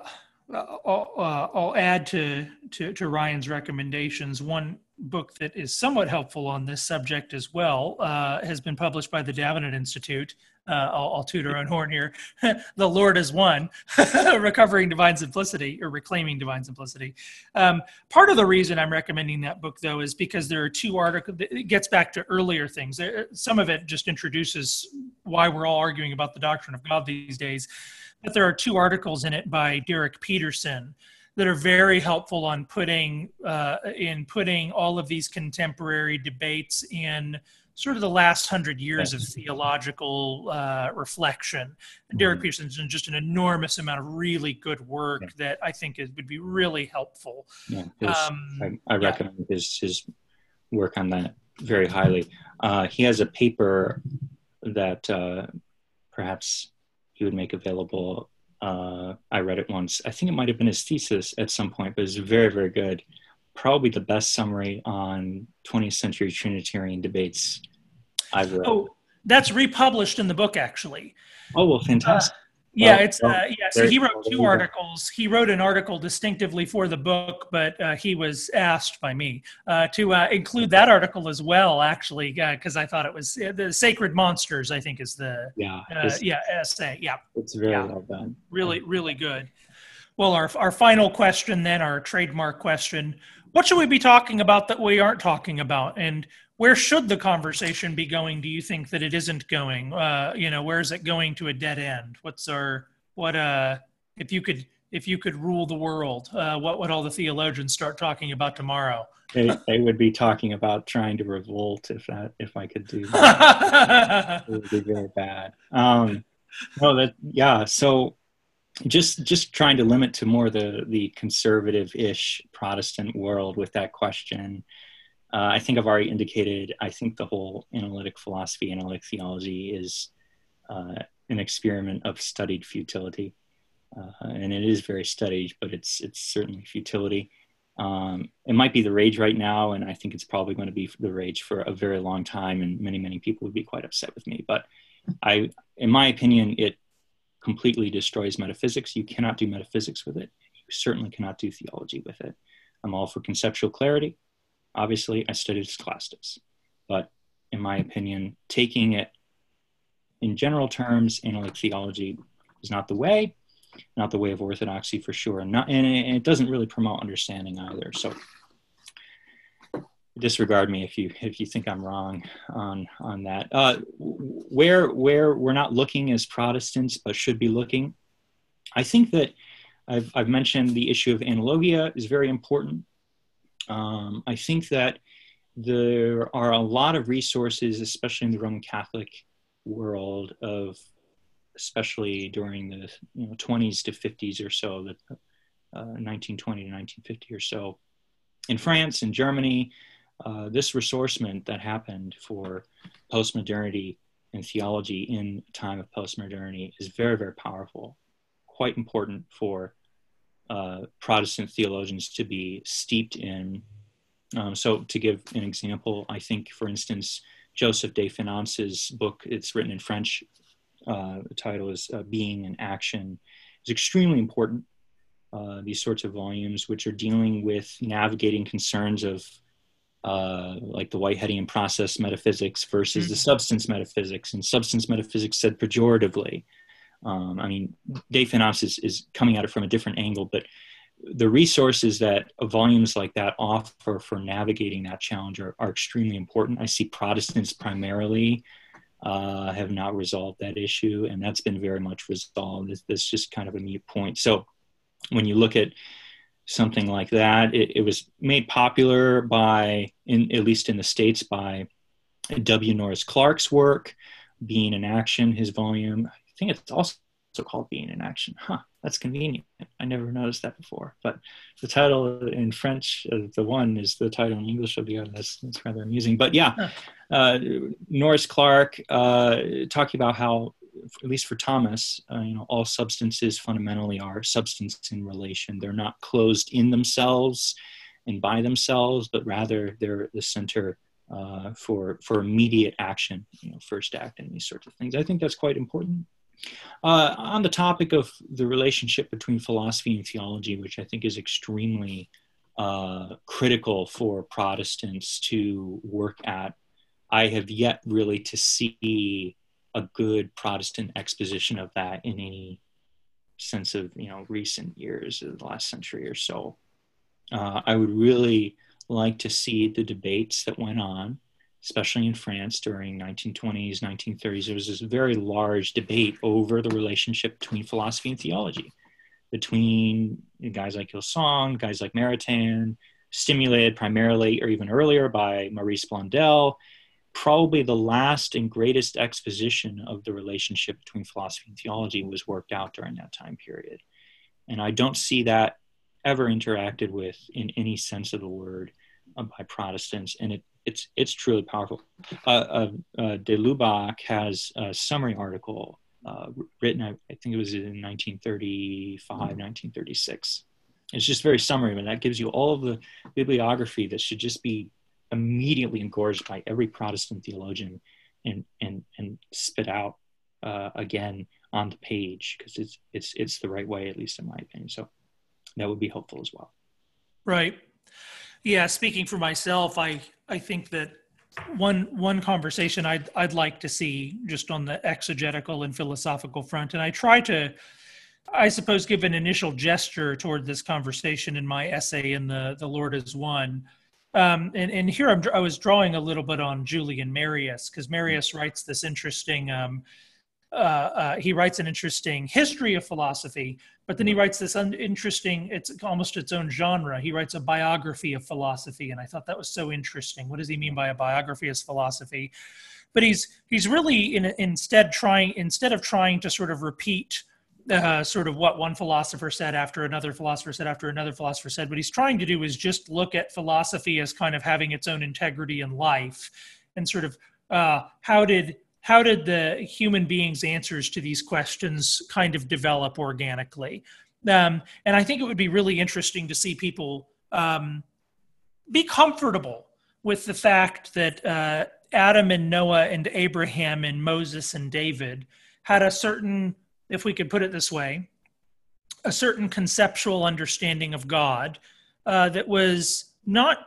I'll, uh, I'll, add to, to, to, Ryan's recommendations. One book that is somewhat helpful on this subject as well uh, has been published by the Davenant Institute. Uh, I'll, I'll horn here. the Lord is one, recovering divine simplicity or reclaiming divine simplicity. Um, part of the reason I'm recommending that book, though, is because there are two articles. It gets back to earlier things. Some of it just introduces why we're all arguing about the doctrine of God these days but there are two articles in it by Derek Peterson that are very helpful on putting uh, in putting all of these contemporary debates in sort of the last hundred years of theological uh, reflection. Mm-hmm. Derek Peterson's done just an enormous amount of really good work yeah. that I think is, would be really helpful.
Yeah, his, um, I, I, recommend yeah. his his work on that very highly. Uh, he has a paper that uh, perhaps he would make available. Uh, I read it once. I think it might have been his thesis at some point, but it's very, very good. Probably the best summary on 20th century Trinitarian debates I've read.
Oh, that's republished in the book, actually.
Oh, well, fantastic. Uh,
yeah, it's uh, yeah. So he wrote two articles. He wrote an article distinctively for the book, but uh, he was asked by me uh, to uh, include that article as well, actually, because uh, I thought it was uh, the Sacred Monsters. I think is the
yeah
yeah essay. Yeah,
it's very
yeah.
well done.
Really, really good. Well, our our final question then, our trademark question: What should we be talking about that we aren't talking about? And where should the conversation be going do you think that it isn't going? Uh, you know where is it going to a dead end? What's our what uh if you could if you could rule the world uh, what would all the theologians start talking about tomorrow?
They, they would be talking about trying to revolt if that if i could do that. It would be very bad. Um no that yeah so just just trying to limit to more the the conservative-ish protestant world with that question uh, I think I've already indicated, I think the whole analytic philosophy, analytic theology is uh, an experiment of studied futility. Uh, and it is very studied, but it's, it's certainly futility. Um, it might be the rage right now, and I think it's probably going to be the rage for a very long time, and many, many people would be quite upset with me. But I, in my opinion, it completely destroys metaphysics. You cannot do metaphysics with it. You certainly cannot do theology with it. I'm all for conceptual clarity obviously I studied scholastics. But in my opinion, taking it in general terms, analytic theology is not the way, not the way of orthodoxy for sure, and, not, and it doesn't really promote understanding either. So disregard me if you if you think I'm wrong on on that. Uh, where where we're not looking as Protestants, but should be looking, I think that I've I've mentioned the issue of analogia is very important. Um, I think that there are a lot of resources, especially in the Roman Catholic world, of especially during the you know 20s to 50s or so, the uh, 1920 to 1950 or so, in France and Germany, uh, this ressourcement that happened for postmodernity and theology in time of postmodernity is very, very powerful, quite important for uh, Protestant theologians to be steeped in. Um, so, to give an example, I think, for instance, Joseph de Finance's book, it's written in French, uh, the title is uh, Being and Action, is extremely important. Uh, these sorts of volumes, which are dealing with navigating concerns of uh, like the Whiteheadian process metaphysics versus mm-hmm. the substance metaphysics, and substance metaphysics said pejoratively. Um, I mean, Finance is, is coming at it from a different angle, but the resources that volumes like that offer for navigating that challenge are, are extremely important. I see Protestants primarily uh, have not resolved that issue, and that's been very much resolved. It's, just kind of a mute point. So when you look at something like that. It, it, was made popular by, in, at least in the States, by W. Norris Clarke's work, Being in Action, his volume. I think it's also called Being in Action. Huh, that's convenient. I never noticed that before. But the title in French of the one is the title in English of the other. That's, that's rather amusing. But yeah, uh, Norris Clarke uh, talking about how at least for Thomas, uh, you know, all substances fundamentally are substance in relation. They're not closed in themselves and by themselves, but rather they're the center uh, for for immediate action. You know, first act and these sorts of things. I think that's quite important. Uh, on the topic of the relationship between philosophy and theology, which I think is extremely uh, critical for Protestants to work at, I have yet really to see a good Protestant exposition of that in any sense of you know recent years of the last century or so. Uh, I would really like to see the debates that went on, especially in France during 1920s, 1930s. There was this very large debate over the relationship between philosophy and theology, between guys like Gilson, guys like Maritain, stimulated primarily or even earlier by Maurice Blondel probably the last and greatest exposition of the relationship between philosophy and theology was worked out during that time period. And I don't see that ever interacted with in any sense of the word uh, by Protestants. And it, it's, it's truly powerful. Uh, uh, uh de Lubac has a summary article uh, written, I, I, think it was in 1935, 1936. It's just very summary, and that gives you all of the bibliography that should just be immediately engorged by every Protestant theologian and and and spit out uh, again on the page because it's it's it's the right way, at least in my opinion. So that would be helpful as well.
Right. Yeah. Speaking for myself, I I think that one one conversation I'd I'd like to see just on the exegetical and philosophical front, and I try to. I suppose give an initial gesture toward this conversation in my essay in the the Lord is one, um, and, and here I'm, i was drawing a little bit on Julian Marías because Marías writes this interesting. Um, uh, uh, he writes an interesting history of philosophy, but then he writes this un- interesting. It's almost its own genre. He writes a biography of philosophy, and I thought that was so interesting. What does he mean by a biography as philosophy? But he's he's really in, instead trying instead of trying to sort of repeat uh, sort of what one philosopher said after another philosopher said after another philosopher said. What he's trying to do is just look at philosophy as kind of having its own integrity in life, and sort of uh, how did how did the human beings' answers to these questions kind of develop organically? Um, and I think it would be really interesting to see people um, be comfortable with the fact that uh, Adam and Noah and Abraham and Moses and David had a certain if we could put it this way, a certain conceptual understanding of God uh, that was not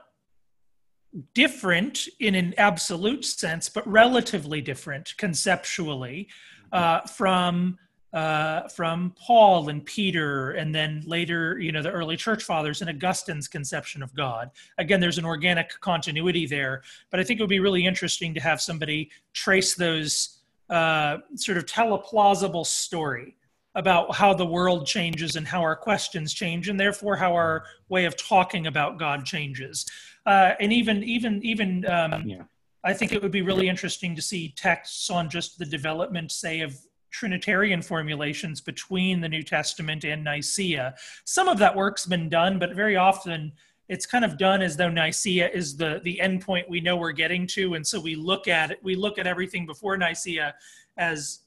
different in an absolute sense, but relatively different conceptually uh, from uh, from Paul and Peter, and then later, you know, the early church fathers and Augustine's conception of God. Again, there's an organic continuity there, but I think it would be really interesting to have somebody trace those uh, sort of tell a plausible story about how the world changes and how our questions change, and therefore how our way of talking about God changes. Uh, and even, even, even. Um, yeah. I think it would be really interesting to see texts on just the development, say, of Trinitarian formulations between the New Testament and Nicaea. Some of that work's been done, but very often it's kind of done as though Nicaea is the the endpoint we know we're getting to, and so we look at it, we look at everything before Nicaea as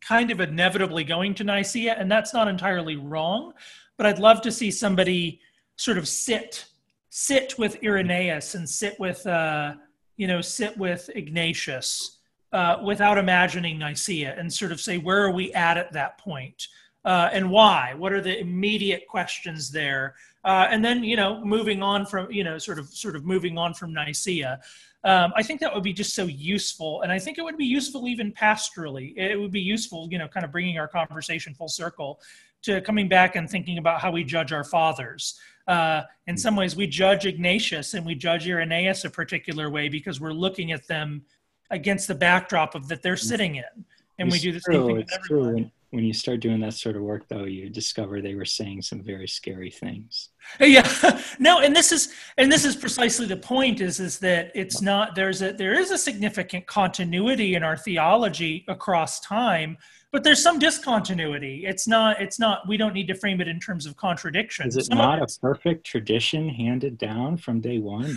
kind of inevitably going to Nicaea, and that's not entirely wrong. But I'd love to see somebody sort of sit sit with Irenaeus and sit with uh, you know sit with Ignatius uh, without imagining Nicaea and sort of say, where are we at at that point? Uh, and why? What are the immediate questions there? Uh, and then, you know, moving on from, you know, sort of, sort of moving on from Nicaea. Um, I think that would be just so useful, and I think it would be useful even pastorally. It would be useful, you know, kind of bringing our conversation full circle to coming back and thinking about how we judge our fathers. Uh, in some ways, we judge Ignatius and we judge Irenaeus a particular way because we're looking at them against the backdrop of that they're sitting in. And it's we do the same thing. It's true.
When, when you start doing that sort of work, though, you discover they were saying some very scary things.
Yeah, no, and this is and this is precisely the point. Is is that it's not there's a there is a significant continuity in our theology across time but there's some discontinuity. It's not. It's not. We don't need to frame it in terms of contradiction.
Is it some not a perfect tradition handed down from day one?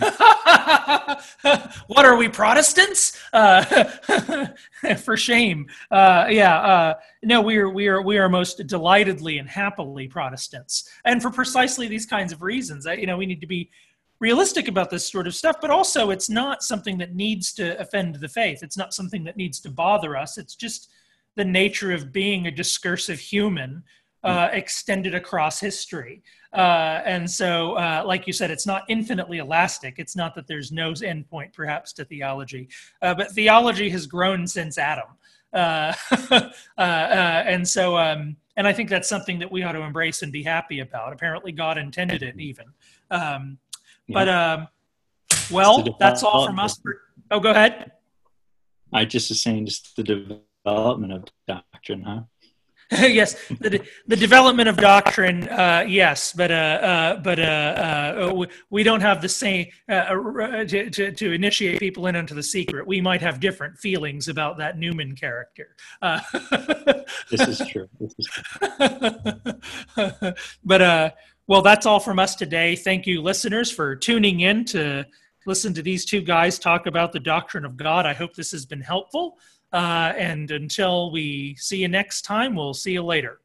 what are we Protestants? Uh, for shame. Uh, yeah. Uh, no, we are. We are. We are most delightedly and happily Protestants, and for precisely these kinds of reasons. That you know, we need to be realistic about this sort of stuff, but also it's not something that needs to offend the faith. It's not something that needs to bother us. It's just the nature of being a discursive human uh, hmm. extended across history. Uh, and so, uh, like you said, it's not infinitely elastic. It's not that there's no endpoint, perhaps, to theology, uh, but theology has grown since Adam. Uh, uh, and so, um, and I think that's something that we ought to embrace and be happy about. Apparently, God intended it even. Um, yeah. But, um, well, that's all from us. For, oh, go ahead.
I just was saying, just the development of doctrine, huh?
yes, the, the development of doctrine, uh, yes, but uh, uh, but uh, uh, we don't have the same uh, to, to, to, initiate people in into the secret. We might have different feelings about that Newman character.
this is true. This is true.
but well, that's all from us today. Thank you, listeners, for tuning in to listen to these two guys talk about the doctrine of God. I hope this has been helpful. Uh, and until we see you next time, we'll see you later.